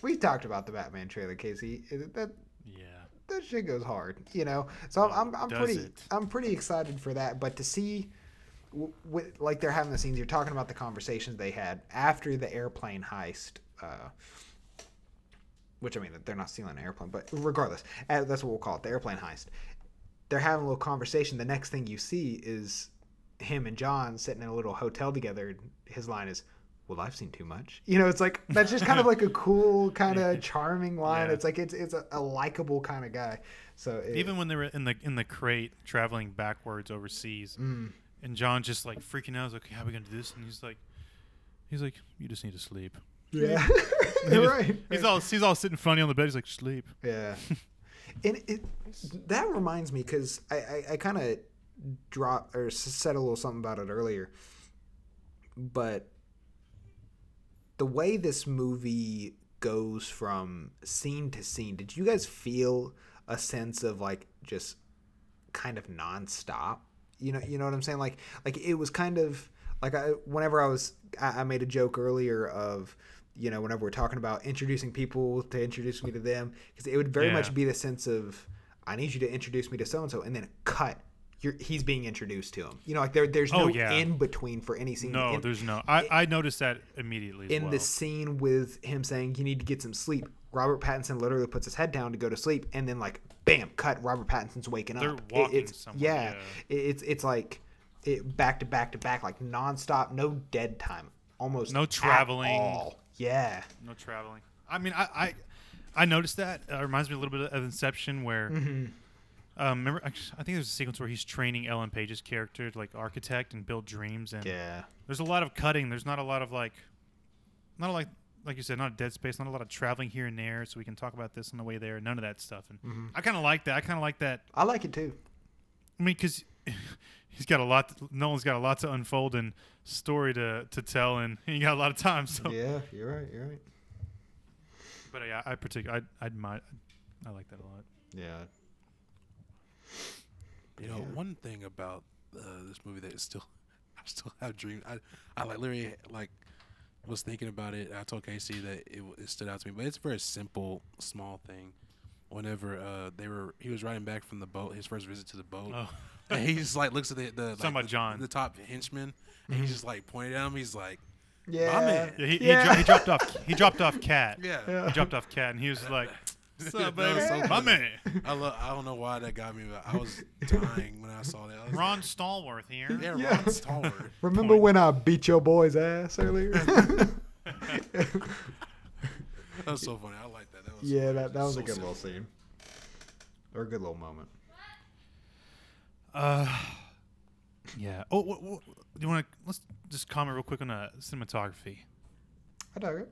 We talked about the Batman trailer, Casey. It, that Yeah. that shit goes hard, you know. So I'm, I'm, I'm pretty, it? I'm pretty excited for that. But to see, w- with like they're having the scenes, you're talking about the conversations they had after the airplane heist. Uh, which I mean, they're not stealing an airplane, but regardless, that's what we'll call it, the airplane heist. They're having a little conversation. The next thing you see is him and John sitting in a little hotel together. His line is, "Well, I've seen too much." You know, it's like that's just kind of like a cool, kind of charming line. Yeah. It's like it's it's a, a likable kind of guy. So it, Even when they were in the in the crate traveling backwards overseas, Mm. And John just like freaking out, was like, "How are we gonna do this?" And he's like, "He's like, you just need to sleep." yeah, He just- right. He's all he's all sitting funny on the bed. He's like, "Sleep." Yeah, and it that reminds me because I I, I kind of dropped or said a little something about it earlier, but the way this movie goes from scene to scene, did you guys feel a sense of like just kind of nonstop? You know, you know what I'm saying? Like, like it was kind of like I, whenever I was, I, I made a joke earlier of, you know, whenever we're talking about introducing people to introduce me to them, because it would very Yeah. much be the sense of, I need you to introduce me to so and so, and then cut. You're, he's being introduced to him. You know, like there, there's oh, no Oh, yeah. in between for any scene. No, In- there's no. I, I noticed that immediately. In well. the scene with him saying you need to get some sleep, Robert Pattinson literally puts his head down to go to sleep, and then like bam, cut. Robert Pattinson's waking They're up. It- walking it's, somewhere, Yeah, yeah. It- it's it's like it back to back to back, like nonstop, no dead time, almost No at traveling. all. Yeah, no traveling. I mean, I I, I noticed that. Uh, it reminds me a little bit of Inception, where. Mm-hmm. Um, remember, I think there's a sequence where he's training Ellen Page's character to like architect and build dreams, and yeah, there's a lot of cutting. There's not a lot of like, not a, like like you said, not a dead space, not a lot of traveling here and there, so we can talk about this on the way there. None of that stuff, and Mm-hmm. I kind of like that. I kind of like that. I like it too. I mean, because he's got a lot. Nolan's got a lot to unfold and story to to tell, and he got a lot of time. So, Yeah, you're right. You're right. but yeah, I particularly, I I admire, I like that a lot. Yeah, You know, Yeah. one thing about uh, this movie that is still, I still have dreams. I, I like literally like was thinking about it. I told Casey that it, it stood out to me, but it's a very simple, small thing. Whenever uh, they were, he was riding back from the boat, his first visit to the boat, Oh. and he just like looks at the the, like, Talking about the, John. the top henchman, and he just like pointed at him. He's like, yeah, man. Yeah, he, Yeah. He, dro- he dropped off. He dropped off Kat. yeah. Yeah. He dropped off Kat, and he was like, "What's up, baby? so My funny. man, I love. I don't know why that got me, but I was dying when I saw that. I was like, Ron Stallworth here." yeah, Yeah. Ron Stallworth. Remember point. when I beat your boy's ass earlier? That was so funny. I like that. That was yeah, that, that was so a good simple. little scene. Or a good little moment. Uh, yeah. Oh, what, what, do you want to let's just comment real quick on the cinematography. I dug it.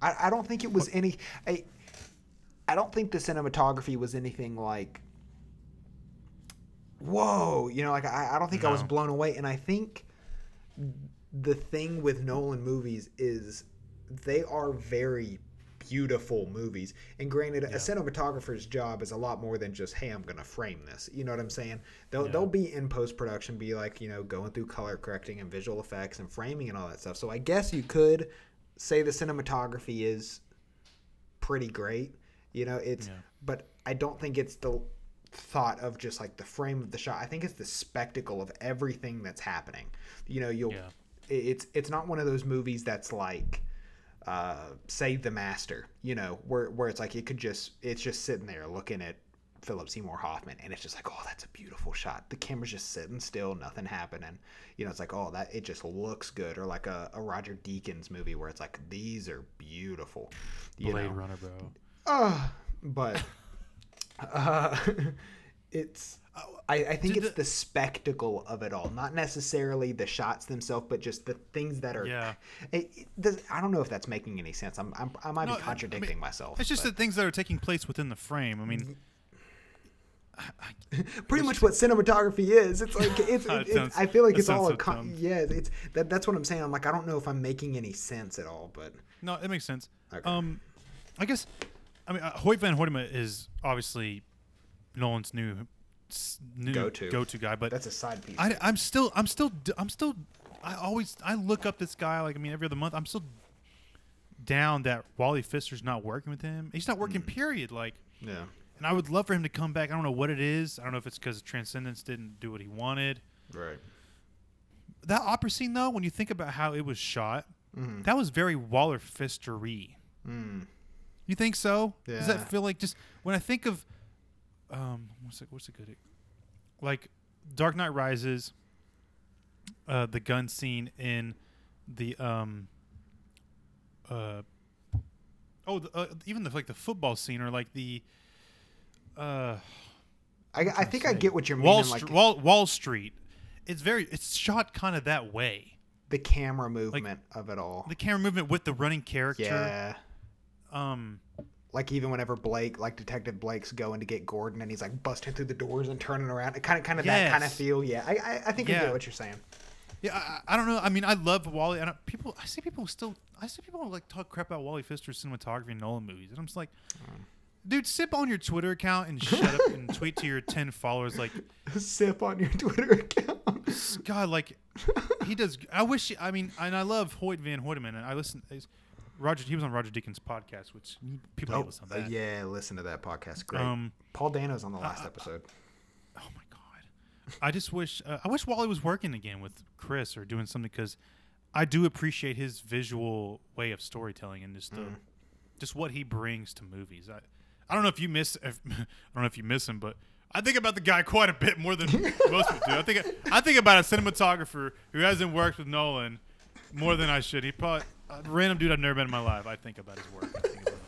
I, I don't think it was any. I, I don't think the cinematography was anything like. Whoa, you know, like I, I don't think I was blown away, and I think the thing with Nolan movies is they are very beautiful movies. And granted, a cinematographer's job is a lot more than just, hey, I'm gonna frame this. You know what I'm saying? They'll Yeah. they'll be in post production, be like, you know, going through color correcting and visual effects and framing and all that stuff. So I guess you could say the cinematography is pretty great. You know, it's Yeah. but I don't think it's the thought of just like the frame of the shot. I think it's the spectacle of everything that's happening. You know, you'll Yeah. it's it's not one of those movies that's like uh save the master you know where where it's like it could just it's just sitting there looking at philip seymour hoffman and it's just like oh that's a beautiful shot the camera's just sitting still nothing happening you know it's like oh that it just looks good or like a, a roger deakins movie where it's like these are beautiful you Blade know Runner, bro. Uh, but uh, it's I, I think Did it's the- the spectacle of it all, not necessarily the shots themselves, but just the things that are. Yeah. It, it does, I don't know if that's making any sense. I'm, I'm I might No, I- be I contradicting mean, myself. It's just but- the things that are taking place within the frame. I mean, pretty much what cinematography is. It's like it's. It- sounds- I feel like it's all a con- yeah. It's that, that's what I'm saying. I'm like I don't know if I'm making any sense at all, but no, it makes sense. Okay. Um, I guess, I mean, uh, Hoyt Van Hoytema is obviously Nolan's new, new Go-to. go-to guy, but that's a side piece. I, I'm still, I'm still, I'm still, I always, I look up this guy. Like, I mean, every other month, I'm still down that Wally Pfister's not working with him. He's not working. Period. Like, yeah. and I would love for him to come back. I don't know what it is. I don't know if it's because Transcendence didn't do what he wanted. Right. That opera scene, though, when you think about how it was shot, Mhm. that was very Waller Pfistery. Mm. You think so? Does that feel like just when I think of um what's it, what's a good like Dark Knight Rises, uh, the gun scene in the um uh oh the, uh, even the like the football scene or like the uh I, I think I get what you're Wall meaning. Like Wall Wall Street. It's very it's shot kind of that way. the camera movement of it all. The camera movement with the running character. Yeah. Um Like even whenever Blake, like Detective Blake's going to get Gordon, and he's like busting through the doors and turning around, it kind of, kind of that kind of feel. Yeah, I, I, I think I Yeah. get what you're saying. Yeah, I, I don't know. I mean, I love Wally. I people, I see people still, I see people like talk crap about Wally Pfister's cinematography in Nolan movies, and I'm just like, dude, sip on your Twitter account and shut up and tweet to your ten followers. Like, Sip on your Twitter account. God, like he does. I wish. I mean, and I love Hoyt Van Hoytema, and I listen. Roger, he was on Roger Deakins' podcast, which people Oh, listen to uh, yeah, listen to that podcast. Great. Um, Paul Dano's on the last episode. Oh my god! I just wish uh, I wish Wally was working again with Chris or doing something because I do appreciate his visual way of storytelling and just the, Mm. just what he brings to movies. I I don't know if you miss if, I don't know if you miss him, but I think about the guy quite a bit more than most people do. I think I think about a cinematographer who hasn't worked with Nolan more than I should. He probably a random dude I've never met in my life. I think about his work. I think about.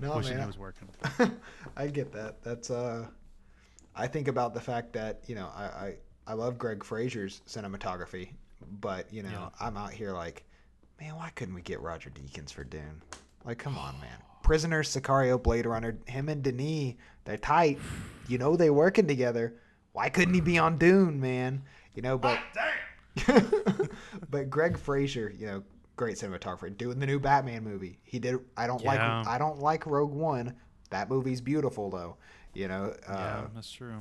No, wishing man. he was working. I get that. That's uh I think about the fact that, you know, I I, I love Greig Fraser's cinematography, but you know, Yeah. I'm out here like, man, why couldn't we get Roger Deakins for Dune? Like, come on, man. Prisoner, Sicario, Blade Runner, him and Denis, they're tight. You know they working together. Why couldn't he be on Dune, man? You know, but damn but Greig Fraser, you know, great cinematographer, doing the new Batman movie. He did. I don't Yeah. like. I don't like Rogue One. That movie's beautiful though. You know, uh, yeah, that's true.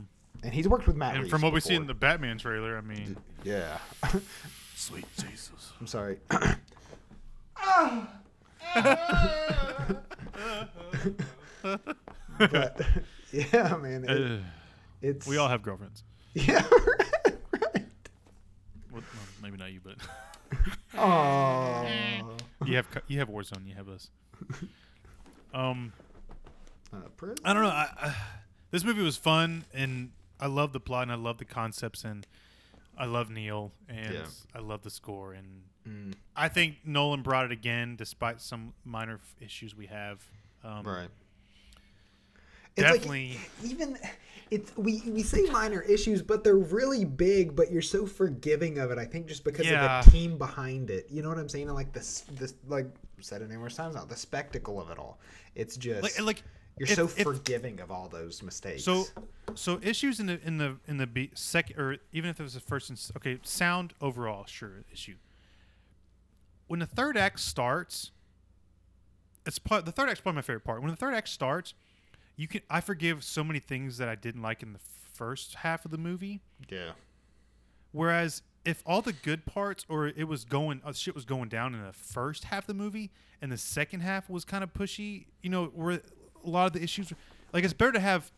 and he's worked with Matt. And Reeves from what we see in the Batman trailer, I mean, yeah, Sweet Jesus. I'm sorry. but yeah, man, it, uh, it's we all have girlfriends. yeah, right. right. Well, well, maybe not you, but Oh, you have you have Warzone. You have us. Um, uh. I don't know. I, I, this movie was fun, and I love the plot, and I love the concepts, and I love Neil, and Yeah. I love the score, and Mm, I think Nolan brought it again, despite some minor f- issues we have. Um, right. Definitely. Like, even it's we we say minor issues, but they're really big. But you're so forgiving of it. I think just because Yeah. of the team behind it. You know what I'm saying? And like this this like said it numerous times now. The spectacle of it all. It's just Like, like you're if- so if- forgiving of all those mistakes. So, so issues in the in the in the be- second or even if it was the first and okay sound overall sure issue. When the third act starts, it's part the third act's probably my favorite part. When the third act starts, you can I forgive so many things that I didn't like in the first half of the movie. yeah, Whereas if all the good parts or it was going uh, shit was going down in the first half of the movie and the second half was kind of pushy, you know, where a lot of the issues were, like it's better to have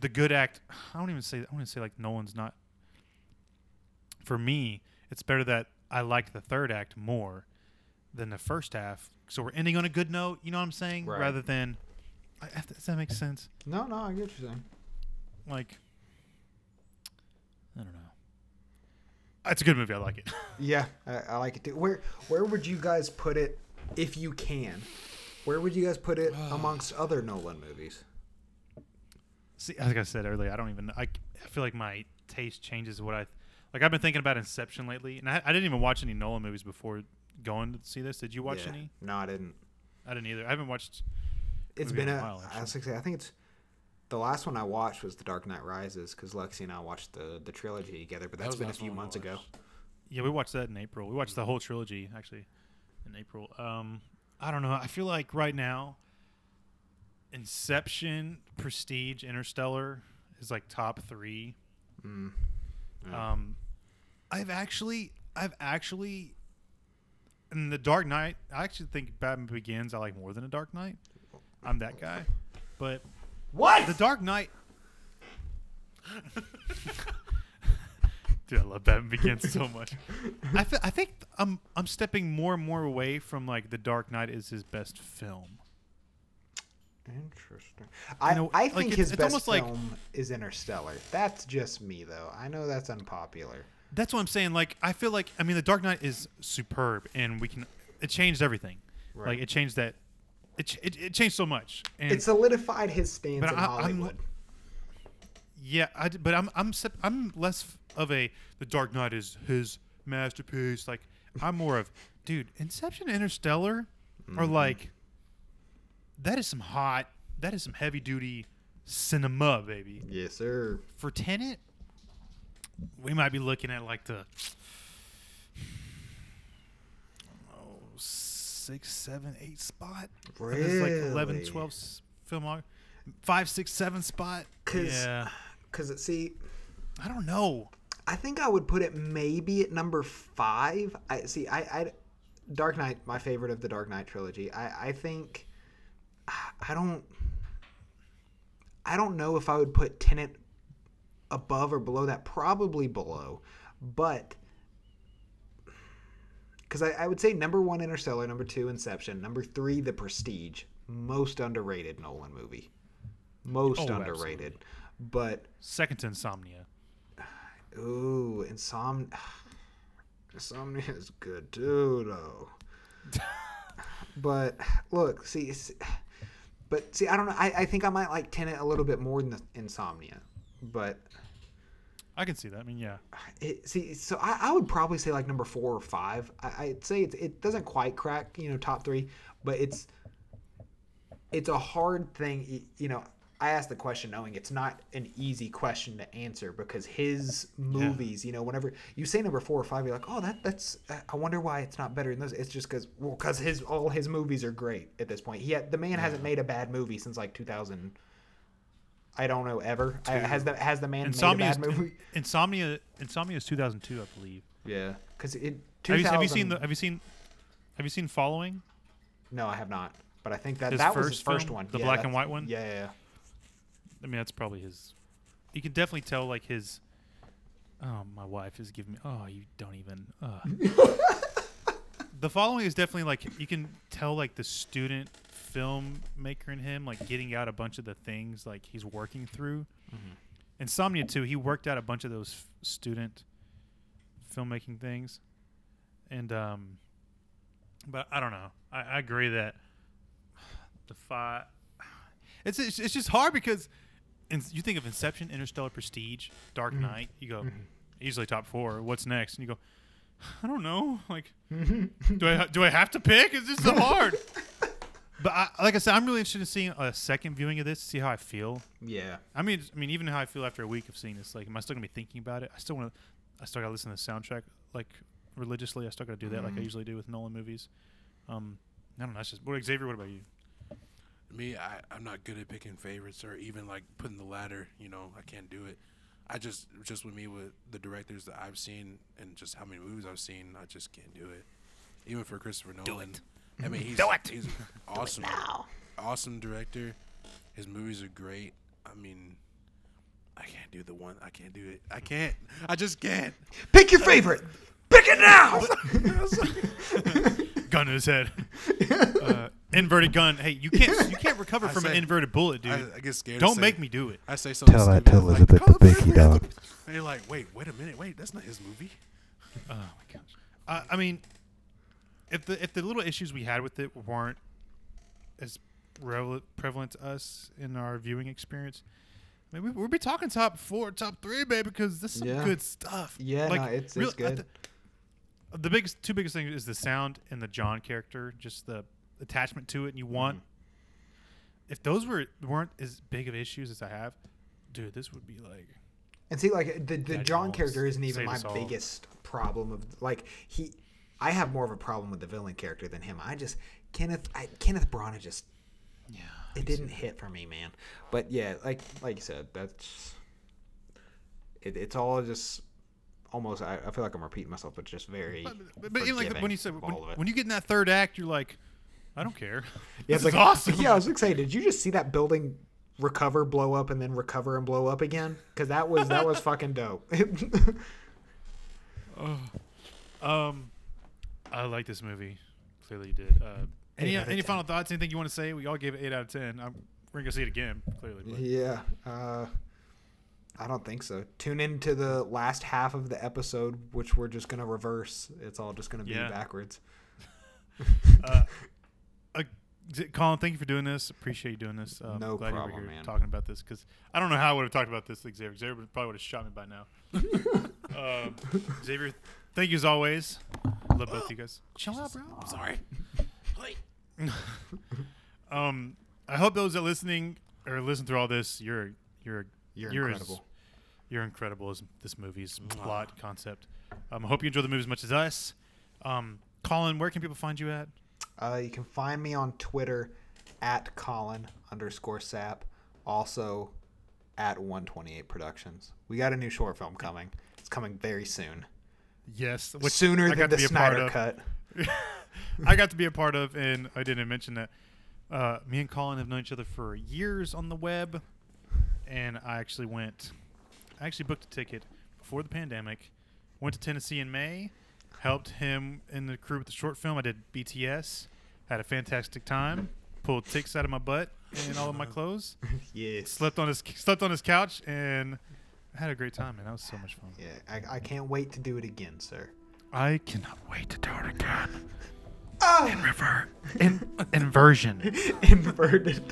the good act. I don't even say I want to say like Nolan's not for me, it's better that I liked the third act more than the first half. So we're ending on a good note, you know what I'm saying? Right. Rather than I- I- does that make sense? no, no, I get what you're saying. Like I don't know. It's a good movie. I like it. Yeah, I, I like it too. Where where would you guys put it if you can? Where would you guys put it uh. amongst other Nolan movies? See, like I said earlier, I don't even. I, I feel like my taste changes what I like. I've been thinking about Inception lately, and I, I didn't even watch any Nolan movies before going to see this. Did you watch Yeah. any? No, I didn't. I didn't either. I haven't watched. It's been a. while, I was gonna say, I think it's the last one I watched was The Dark Knight Rises because Lexi and I watched the the trilogy together, but That that's the been a few months ago. Yeah, we watched that in April. We watched the whole trilogy actually in April. Um, I don't know. I feel like right now, Inception, Prestige, Interstellar is like top three. Mm. Yeah. Um, I've actually, I've actually, in the Dark Knight, I actually think Batman Begins I like more than a Dark Knight. I'm that guy, but What? the Dark Knight. Dude, I love Batman Begins so much. I, fe- I think I'm I'm stepping more and more away from like the Dark Knight is his best film. Interesting. I, know, I think it's- his it's best almost like- film is Interstellar. That's just me though. I know that's unpopular. That's what I'm saying. Like I feel like I mean the Dark Knight is superb, and we can it changed everything. Right. Like it changed that. It, it, it changed so much. And It solidified his stance But in I- I'm- Hollywood. Yeah, I but I'm I'm I'm less of a the Dark Knight is his masterpiece. Like I'm more of dude, Inception, Interstellar Mm-hmm. are like that is some hot, that is some heavy duty cinema, baby. yes, sir. For Tenet, we might be looking at like the six, seven, eight spot. And It's like 11, Really? 12 s- film five, six, seven spot. 'Cause- Yeah, Because it see, I don't know. I think I would put it maybe at number five. I see. I, I Dark Knight, my favorite of the Dark Knight trilogy. I, I think I don't. I don't know if I would put Tenet above or below that. Probably below, but because I, I would say number one Interstellar, number two Inception, number three The Prestige, most underrated Nolan movie, most Oh, underrated. But Second to Insomnia. Ooh, Insom Insomnia is good too, though. but look, see, but see, I don't know. I, I think I might like Tenet a little bit more than the Insomnia, but I can see that. I mean, yeah. it, see, so I, I would probably say like number four or five. I, I'd say it's, it doesn't quite crack, you know, top three, but it's it's a hard thing. You know, I asked the question knowing it's not an easy question to answer because his movies, you know, whenever you say number four or five, you're like, oh, that that's. Uh, I wonder why it's not better than those. It's just because well, because his all his movies are great at this point. He had, the man hasn't made a bad movie since like 2000. I don't know ever. I, has the has the man Insomnia. made Is, a bad movie? Insomnia. Insomnia is 2002, I believe. Yeah, because it. Have you, 2000, have you seen the? Have you seen? Have you seen Following? No, I have not. But I think that His that was first his first film? one. The Yeah, black and white one? Yeah, yeah, yeah. I mean, that's probably his. You can definitely tell, like his. Oh, my wife is giving me. Oh, you don't even. Uh. the following is definitely like you can tell, like the student filmmaker in him, like getting out a bunch of the things like he's working through. Mm-hmm. Insomnia too. He worked out a bunch of those f- student filmmaking things, and um, but I don't know. I, I agree that the five. It's, it's it's just hard because, in, you think of Inception, Interstellar, Prestige, Dark mm-hmm. Knight. You go mm-hmm. easily top four. What's next? And you go, I don't know. Like, do I do I have to pick? Is this so hard. But I, like I said, I'm really interested in seeing a second viewing of this to see how I feel. Yeah. I mean, I mean, even how I feel after a week of seeing this, like, am I still gonna be thinking about it? I still want to. I still gotta listen to the soundtrack like religiously. I still gotta do that like I usually do with Nolan movies. Um, I don't know. That's just. What Xavier? What about you? Me, I, I'm not good at picking favorites or even like putting the ladder. You know, I can't do it. I just, just with me with the directors that I've seen and just how many movies I've seen, I just can't do it. Even for Christopher Nolan. I mean, he's, Do it. he's awesome, awesome director. His movies are great. I mean, I can't do the one. I can't do it. I can't. I just can't. Pick your favorite. Pick it now. Gun to his head. uh, inverted gun. Hey, you can't you can't recover I from an say- inverted bullet, dude. I, I get scared. to don't say- make me do it. I say something. Tell that stupid, to like, Elizabeth "Oh, the Binky dog. And you're like, wait, wait a minute, wait, that's not his movie. Oh my gosh. Uh, I mean, if the if the little issues we had with it weren't as revel- prevalent to us in our viewing experience, I mean, we, we'd be talking top four, top three, baby, because this is some Yeah. good stuff. Yeah, no, it's- it's I good. th- the biggest two biggest things is the sound and the John character, just the attachment to it, and you want. Mm-hmm. If those were weren't as big of issues as I have, dude, this would be like And see, like the the John Mahomes character isn't even my biggest problem of like he. I have more of a problem with the villain character than him. I just Kenneth I, Kenneth Branagh just yeah. it didn't hit for me, man. But yeah, like like you said, that's it, it's all just almost. I, I feel like I'm repeating myself, but just very. But, but, but like the- when you said when, all of it. when you get in that third act, you're like, I don't care. Yeah, this like, awesome. Yeah, I was excited. did you just see that building recover, blow up, and then recover and blow up again? Because that was that was fucking dope. Um, I like this movie. Clearly, you did. Uh, any any 10. final thoughts? Anything you want to say? We all gave it eight out of ten. I'm, we're gonna see it again. Clearly, but yeah, uh, I don't think so. Tune into the last half of the episode, which we're just gonna reverse. It's all just gonna be Yeah. backwards. uh, Collin, thank you for doing this. Appreciate you doing this. Um, No glad you problem, were here man. talking about this because I don't know how I would have talked about this with Xavier. Xavier probably would have shot me by now. um, Xavier, thank you as always. Love both of you guys. Chill out, bro. I'm sorry. um, I hope those that are listening or listen through all this, you're you're You're, You're as- incredible. you're incredible as this movie's plot concept. Um, I hope you enjoy the movie as much as us. Um, Collin, where can people find you at? Uh, you can find me on Twitter at Collin underscore Sapp. Also at 128 Productions. We got a new short film coming. It's coming very soon. Yes, Sooner I than got the to be a part Snyder of. cut. I got to be a part of, and I didn't mention that. Uh, me and Collin have known each other for years on the web, and I actually went. I actually booked a ticket before the pandemic. Went to Tennessee in May. Helped him in the crew with the short film. I did BTS. Had a fantastic time. Pulled ticks out of my butt and all of my clothes. Yes. Slept on his slept on his couch and had a great time. Man, that was so much fun. Yeah, I, I can't wait to do it again, sir. I cannot wait to do it again. In Revert. In, inversion. Inverted.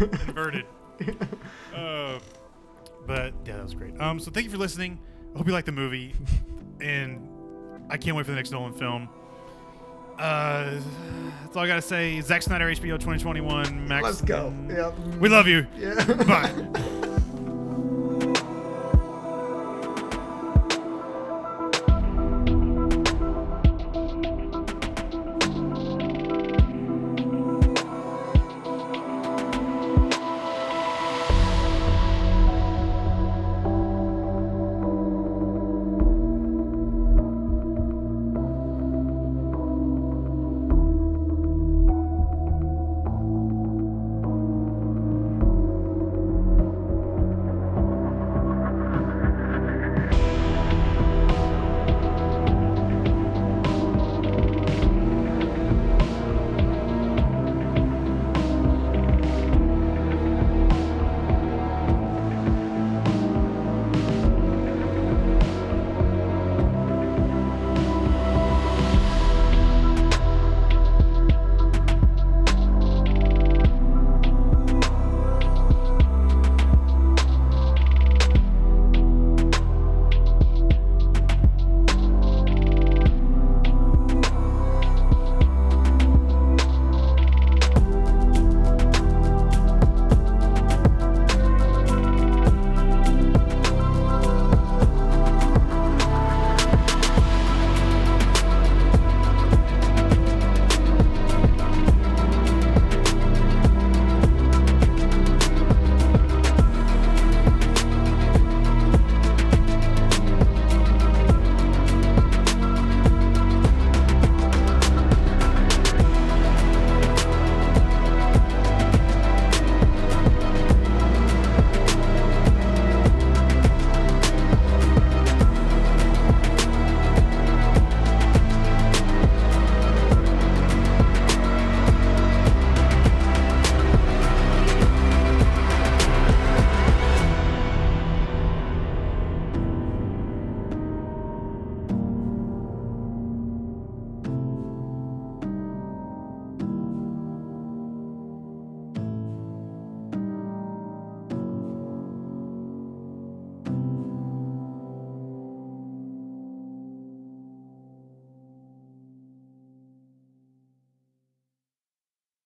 Inverted. Uh, but yeah, that was great. Um, so thank you for listening. I hope you liked the movie, and I can't wait for the next Nolan film. Uh, that's all I gotta say. Zack Snyder, HBO 2021. Max. Let's go. Yeah. We love you. Yeah. Bye.